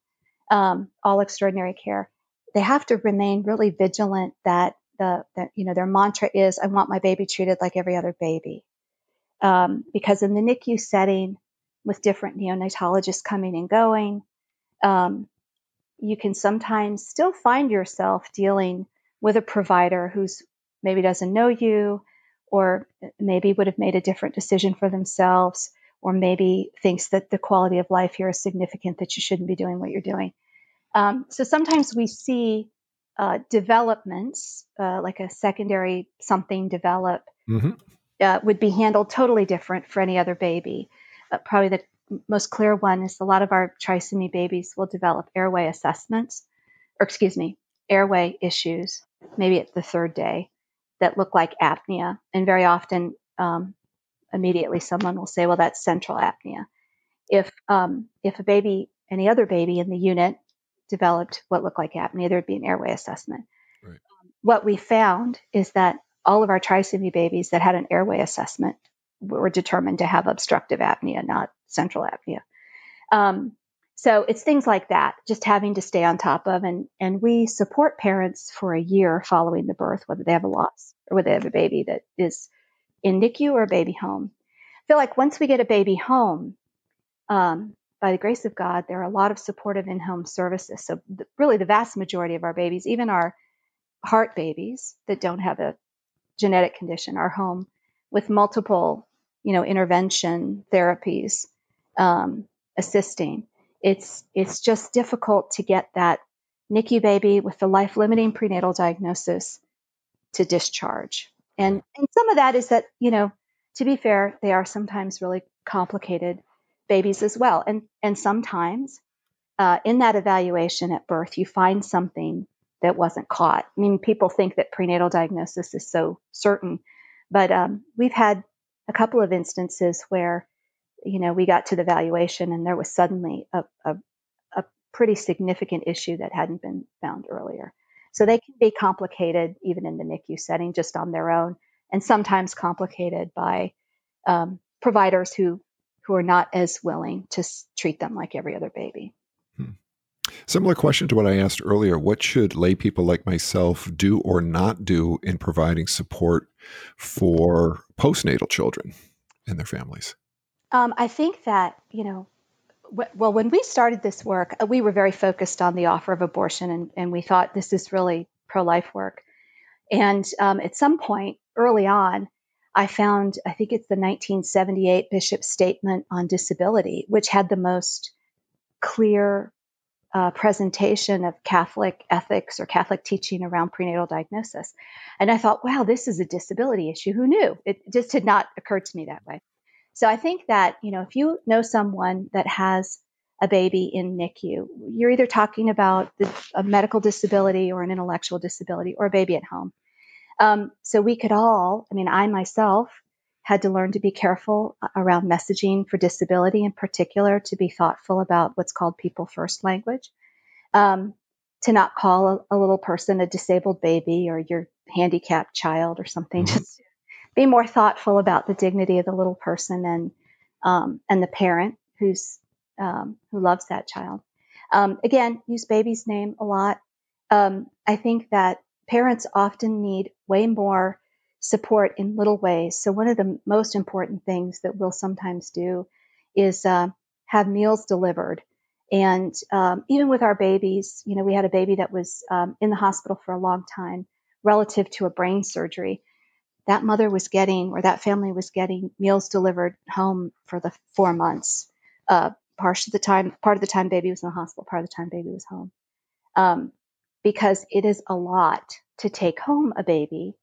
um, all extraordinary care, they have to remain really vigilant that the you know their mantra is I want my baby treated like every other baby, um, because in the NICU setting with different neonatologists coming and going, um, you can sometimes still find yourself dealing with a provider who's maybe doesn't know you or maybe would have made a different decision for themselves or maybe thinks that the quality of life here is significant that you shouldn't be doing what you're doing. Um, so sometimes we see uh, developments, uh, like a secondary something develop, mm-hmm. uh, would be handled totally different for any other baby. Uh, probably the most clear one is a lot of our trisomy babies will develop airway assessments, or excuse me, airway issues, maybe at the third day, that look like apnea. And very often, um, immediately someone will say, well, that's central apnea. If, um, if a baby, any other baby in the unit developed what looked like apnea, there'd be an airway assessment. Right. What we found is that all of our trisomy babies that had an airway assessment were determined to have obstructive apnea, not central apnea. Um, so it's things like that, just having to stay on top of. And, and we support parents for a year following the birth, whether they have a loss or whether they have a baby that is in NICU or a baby home. I feel like once we get a baby home, um, by the grace of God, there are a lot of supportive in home services. So, really, the vast majority of our babies, even our heart babies that don't have a genetic condition, are home with multiple, you know, intervention therapies um, assisting. It's it's just difficult to get that NICU baby with the life limiting prenatal diagnosis to discharge. And and some of that is that, you know, to be fair, they are sometimes really complicated babies as well. And, and sometimes uh, in that evaluation at birth, you find something that wasn't caught. I mean, people think that prenatal diagnosis is so certain, but um, we've had a couple of instances where, you know, we got to the valuation and there was suddenly a, a, a pretty significant issue that hadn't been found earlier. So they can be complicated even in the NICU setting just on their own, and sometimes complicated by um, providers who who are not as willing to treat them like every other baby. Similar question to what I asked earlier. What should lay people like myself do or not do in providing support for postnatal children and their families? Um, I think that, you know, well, when we started this work, uh, we were very focused on the offer of abortion, and, and we thought this is really pro life work. And um, at some point early on, I found, I think it's the 1978 Bishop Statement on Disability, which had the most clear uh, presentation of Catholic ethics or Catholic teaching around prenatal diagnosis. And I thought, wow, this is a disability issue. Who knew? It just had not occurred to me that way. So I think that, you know, if you know someone that has a baby in NICU, you're either talking about a medical disability or an intellectual disability or a baby at home. Um, so we could all, I mean, I myself had to learn to be careful around messaging for disability in particular, to be thoughtful about what's called people first language, um, to not call a, a, little person a disabled baby or your handicapped child or something. Mm-hmm. Just be more thoughtful about the dignity of the little person and um, and the parent who's um, who loves that child. Um, again, use baby's name a lot. Um, I think that parents often need way more support in little ways. So one of the most important things that we'll sometimes do is uh, have meals delivered. And um, even with our babies, you know, we had a baby that was um, in the hospital for a long time relative to a brain surgery that mother was getting or that family was getting meals delivered home for the four months. Uh, part of the time, part of the time baby was in the hospital, part of the time baby was home. Um, because it is a lot to take home a baby,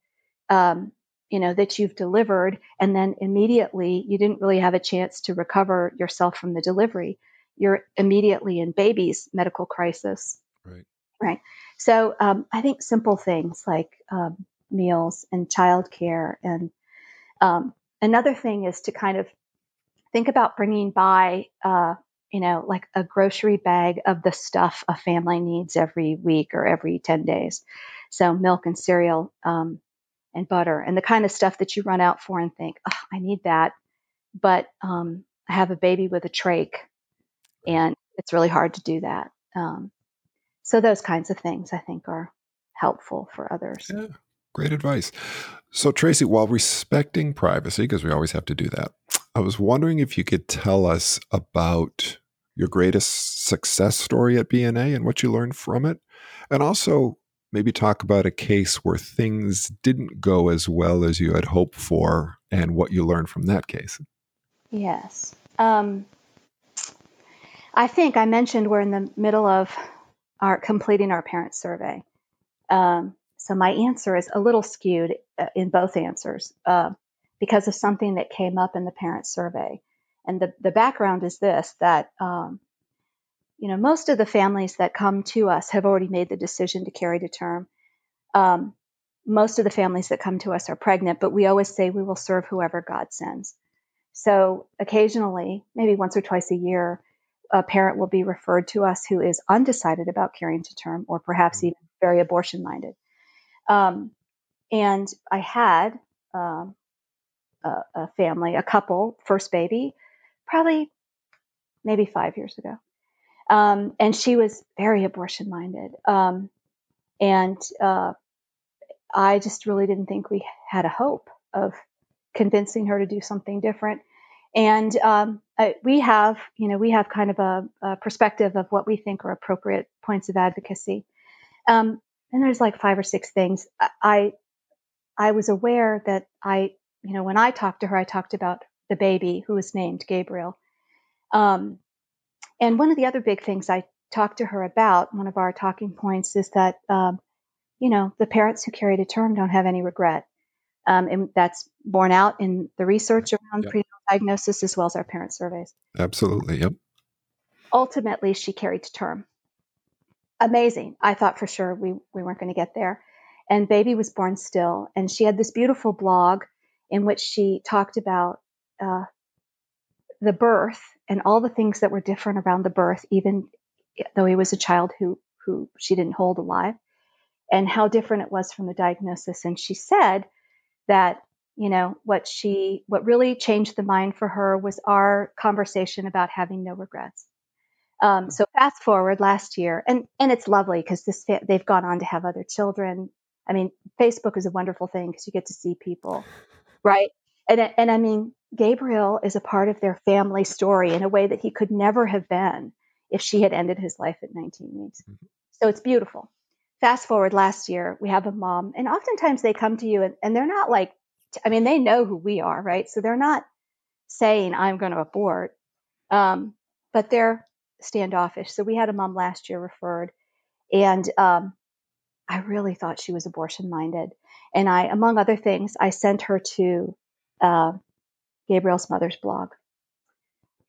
um, you know, that you've delivered and then immediately you didn't really have a chance to recover yourself from the delivery. You're immediately in baby's medical crisis. Right. Right. So um, I think simple things like um, meals and childcare. And um, another thing is to kind of think about bringing by, uh, you know, like a grocery bag of the stuff a family needs every week or every 10 days. So milk and cereal um, and butter and the kind of stuff that you run out for and think, oh, I need that. But um, I have a baby with a trach and it's really hard to do that. Um, so those kinds of things I think are helpful for others. Yeah. Great advice. So, Tracy, while respecting privacy, because we always have to do that, I was wondering if you could tell us about your greatest success story at BNA and what you learned from it. And also, maybe talk about a case where things didn't go as well as you had hoped for and what you learned from that case. Yes. Um, I think I mentioned we're in the middle of our completing our parent survey. Um, so my answer is a little skewed uh, in both answers uh, because of something that came up in the parent survey. And the, the background is this that, um, you know, most of the families that come to us have already made the decision to carry to term. Um, most of the families that come to us are pregnant, but we always say we will serve whoever God sends. So occasionally, maybe once or twice a year, a parent will be referred to us who is undecided about carrying to term or perhaps even very abortion minded. Um, and I had um, a, a, family, a couple, first baby, probably maybe five years ago. Um, and she was very abortion minded. Um, and uh, I just really didn't think we had a hope of convincing her to do something different. And um, I, we have, you know, we have kind of a, a, perspective of what we think are appropriate points of advocacy. Um, and there's like five or six things. I I was aware that I, you know, when I talked to her, I talked about the baby who was named Gabriel. Um, and one of the other big things I talked to her about, one of our talking points, is that, um, you know, the parents who carry to term don't have any regret. Um, and that's borne out in the research around yep. prenatal diagnosis as well as our parent surveys. Absolutely. Yep. Ultimately, she carried to term amazing. I thought for sure we, we weren't going to get there. And baby was born still. And she had this beautiful blog in which she talked about uh, the birth and all the things that were different around the birth, even though he was a child who, who she didn't hold alive, and how different it was from the diagnosis. And she said that, you know, what she, what really changed the mind for her was our conversation about having no regrets. Um, so fast forward last year, and and it's lovely because this they've gone on to have other children. I mean, Facebook is a wonderful thing because you get to see people, right? And and I mean, Gabriel is a part of their family story in a way that he could never have been if she had ended his life at 19 weeks. Mm-hmm. So it's beautiful. Fast forward last year, we have a mom, and oftentimes they come to you and, and they're not like, I mean, they know who we are, right? So they're not saying, I'm going to abort, um, but they're standoffish. So we had a mom last year referred, and um, I really thought she was abortion minded. And I, among other things, I sent her to uh, Gabriel's mother's blog.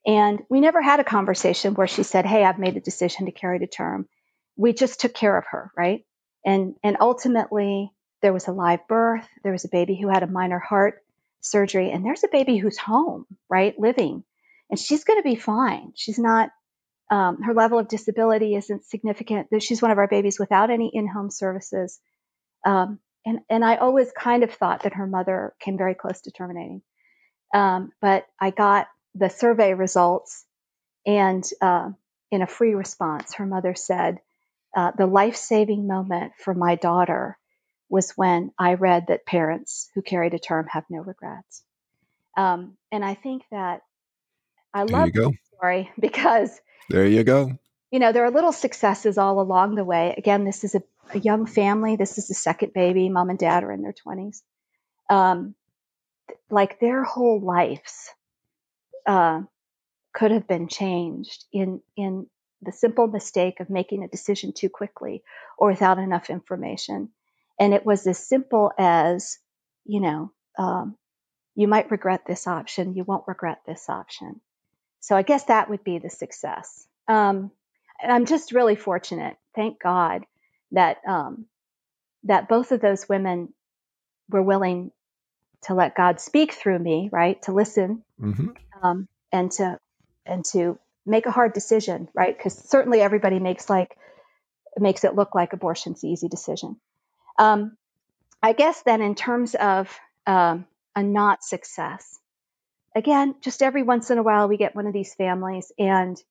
And we never had a conversation where she said, Hey, I've made the decision to carry to term. We just took care of her, right? And, and ultimately, there was a live birth. There was a baby who had a minor heart surgery, and there's a baby who's home, right? Living. And she's going to be fine. She's not, um, her level of disability isn't significant. She's one of our babies without any in home services. Um, and, and I always kind of thought that her mother came very close to terminating. Um, but I got the survey results, and uh, in a free response, her mother said, uh, The life saving moment for my daughter was when I read that parents who carried a term have no regrets. Um, and I think that I love the story because there you go. You know, there are little successes all along the way. Again, this is a, a young family. This is the second baby. Mom and dad are in their 20s. Um, like their whole lives uh, could have been changed in in the simple mistake of making a decision too quickly or without enough information. And it was as simple as, you know, um, you might regret this option, you won't regret this option. So I guess that would be the success. Um, and I'm just really fortunate, thank God, that um, that both of those women were willing to let God speak through me, right? To listen mm-hmm. um, and to and to make a hard decision, right? Because certainly everybody makes like makes it look like abortion's the easy decision. Um, I guess then in terms of um, a not success, again, just every once in a while we get one of these families and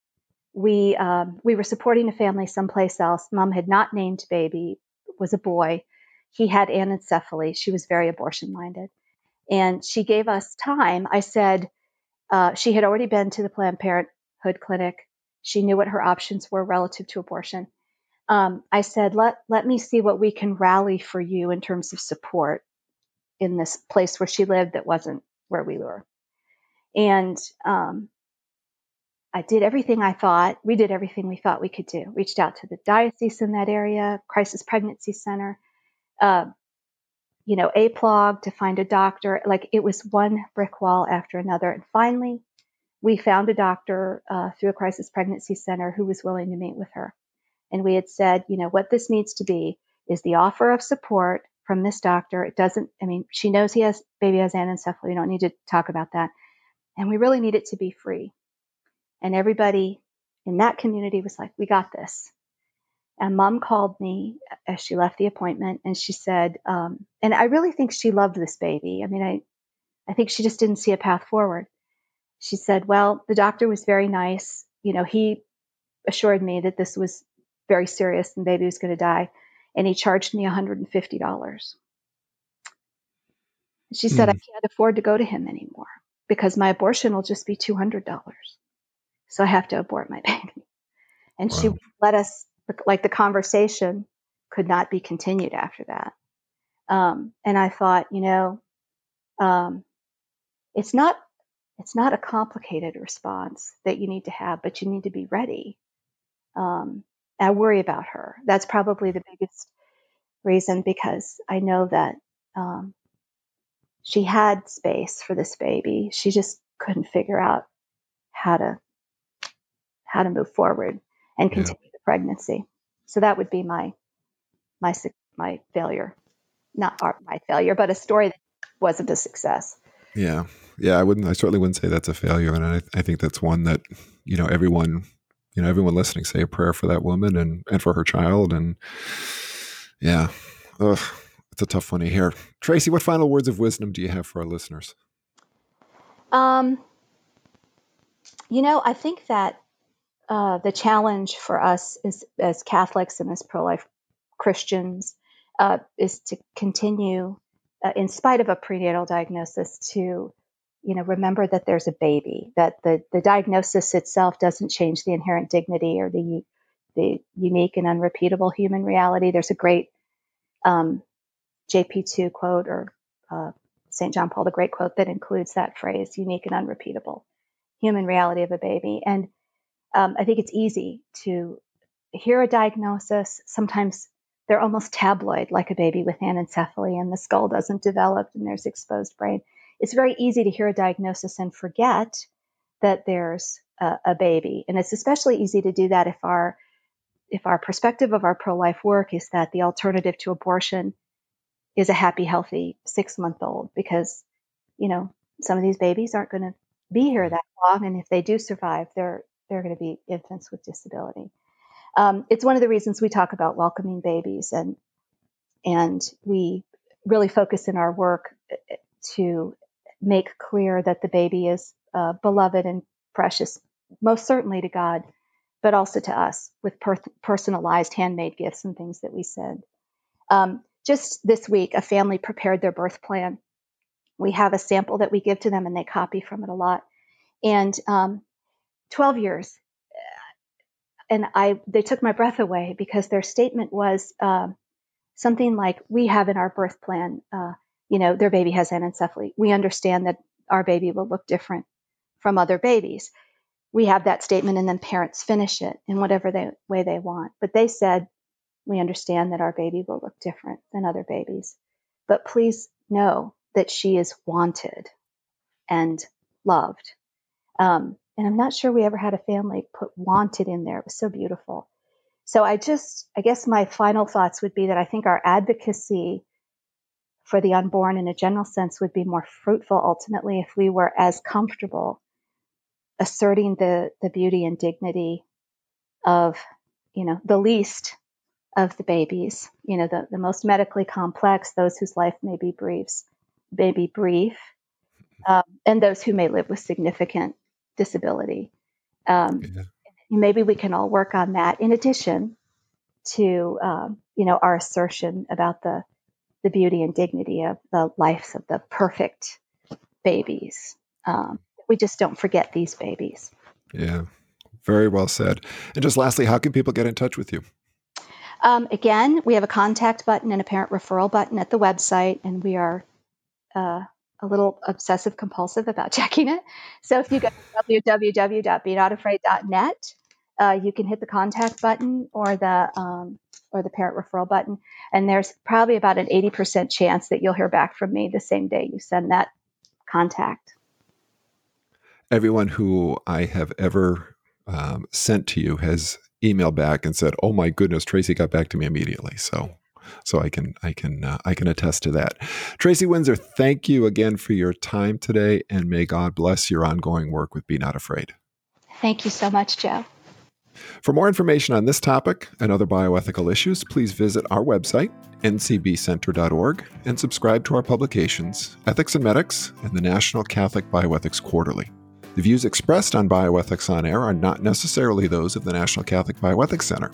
we um, we were supporting a family someplace else. Mom had not named baby, was a boy. He had anencephaly. She was very abortion minded. And she gave us time. I said uh, she had already been to the Planned Parenthood clinic. She knew what her options were relative to abortion. Um, I said, let, let me see what we can rally for you in terms of support in this place where she lived that wasn't where we were. And um, I did everything I thought, we did everything we thought we could do. Reached out to the diocese in that area, crisis pregnancy center, uh, you know, APLOG to find a doctor. Like it was one brick wall after another. And finally, we found a doctor uh, through a crisis pregnancy center who was willing to meet with her. And we had said, you know, what this needs to be is the offer of support from this doctor. It doesn't, I mean, she knows he has, baby has anencephaly. You don't need to talk about that. And we really need it to be free. And everybody in that community was like, we got this. And mom called me as she left the appointment and she said, um, and I really think she loved this baby. I mean, I, I think she just didn't see a path forward. She said, well, the doctor was very nice. You know, he assured me that this was very serious and baby was going to die. And he charged me $150. She said, mm. I can't afford to go to him anymore because my abortion will just be $200. So I have to abort my baby. And wow. she let us like the conversation could not be continued after that. Um, and I thought, you know, um, it's not it's not a complicated response that you need to have, but you need to be ready. Um, I worry about her. That's probably the biggest reason because I know that um, she had space for this baby. She just couldn't figure out how to how to move forward and continue yeah. the pregnancy. So that would be my my my failure, not my failure, but a story that wasn't a success. Yeah, yeah, I wouldn't. I certainly wouldn't say that's a failure, and I, I think that's one that you know everyone, you know, everyone listening, say a prayer for that woman and and for her child, and yeah, ugh, it's a tough one to hear. Tracy, what final words of wisdom do you have for our listeners? Um, you know, I think that uh, the challenge for us as Catholics and as pro life Christians uh, is to continue, uh, in spite of a prenatal diagnosis, to you know, remember that there's a baby, that the, the diagnosis itself doesn't change the inherent dignity or the, the unique and unrepeatable human reality. There's a great um, JP2 quote or uh, St. John Paul the Great quote that includes that phrase, unique and unrepeatable human reality of a baby. And um, I think it's easy to hear a diagnosis. Sometimes they're almost tabloid, like a baby with anencephaly and the skull doesn't develop and there's exposed brain. It's very easy to hear a diagnosis and forget that there's a, a baby. And it's especially easy to do that if our if our perspective of our pro-life work is that the alternative to abortion is a happy, healthy six month old, because, you know, some of these babies aren't going to be here that long. And if they do survive, they're, they're going to be infants with disability. Um, it's one of the reasons we talk about welcoming babies and, and we really focus in our work uh, to make clear that the baby is uh, beloved and precious, most certainly to God, but also to us with per- personalized handmade gifts and things that we send. Um, just this week, a family prepared their birth plan. We have a sample that we give to them and they copy from it a lot. And um, 12 years. And I, they took my breath away because their statement was uh, something like, "We have in our birth plan, uh, you know, their baby has anencephaly. We understand that our baby will look different from other babies." we have that statement and then parents finish it in whatever they, way they want. But they said, we understand that our baby will look different than other babies, but please know that she is wanted and loved. Um, and I'm not sure we ever had a family put wanted in there. It was so beautiful. So I just, I guess my final thoughts would be that I think our advocacy for the unborn in a general sense would be more fruitful ultimately if we were as comfortable asserting the the beauty and dignity of you know the least of the babies you know the, the most medically complex those whose life may be briefs may be brief um, and those who may live with significant disability um, yeah. maybe we can all work on that in addition to um, you know our assertion about the the beauty and dignity of the lives of the perfect babies um, we just don't forget these babies. Yeah, very well said. And just lastly, how can people get in touch with you? Um, again, we have a contact button and a parent referral button at the website, and we are uh, a little obsessive compulsive about checking it. So if you go to www.benotafraid.net, uh, you can hit the contact button or the um, or the parent referral button, and there's probably about an 80% chance that you'll hear back from me the same day you send that contact everyone who I have ever um, sent to you has emailed back and said, "Oh my goodness, Tracy got back to me immediately." So, so I can I can uh, I can attest to that. Tracy Winsor, thank you again for your time today, and may God bless your ongoing work with Be Not Afraid. Thank you so much, Joe. For more information on this topic and other bioethical issues, please visit our website, ncbcenter.org, and subscribe to our publications, Ethics and Medics, and the National Catholic Bioethics Quarterly. The views expressed on Bioethics on Air are not necessarily those of the National Catholic Bioethics Center.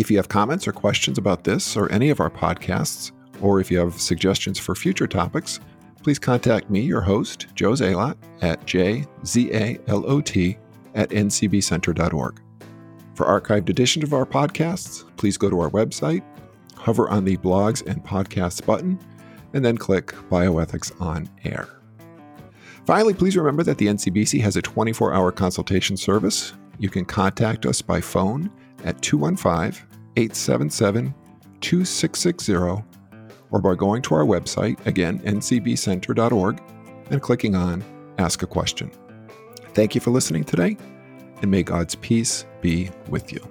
If you have comments or questions about this or any of our podcasts, or if you have suggestions for future topics, please contact me, your host, Joe Zalot, at jzalot at ncbcenter.org. For archived editions of our podcasts, please go to our website, hover on the Blogs and Podcasts button, and then click Bioethics on Air. Finally, please remember that the NCBC has a 24 hour consultation service. You can contact us by phone at 215 877 2660 or by going to our website, again, ncbcenter.org, and clicking on Ask a Question. Thank you for listening today, and may God's peace be with you.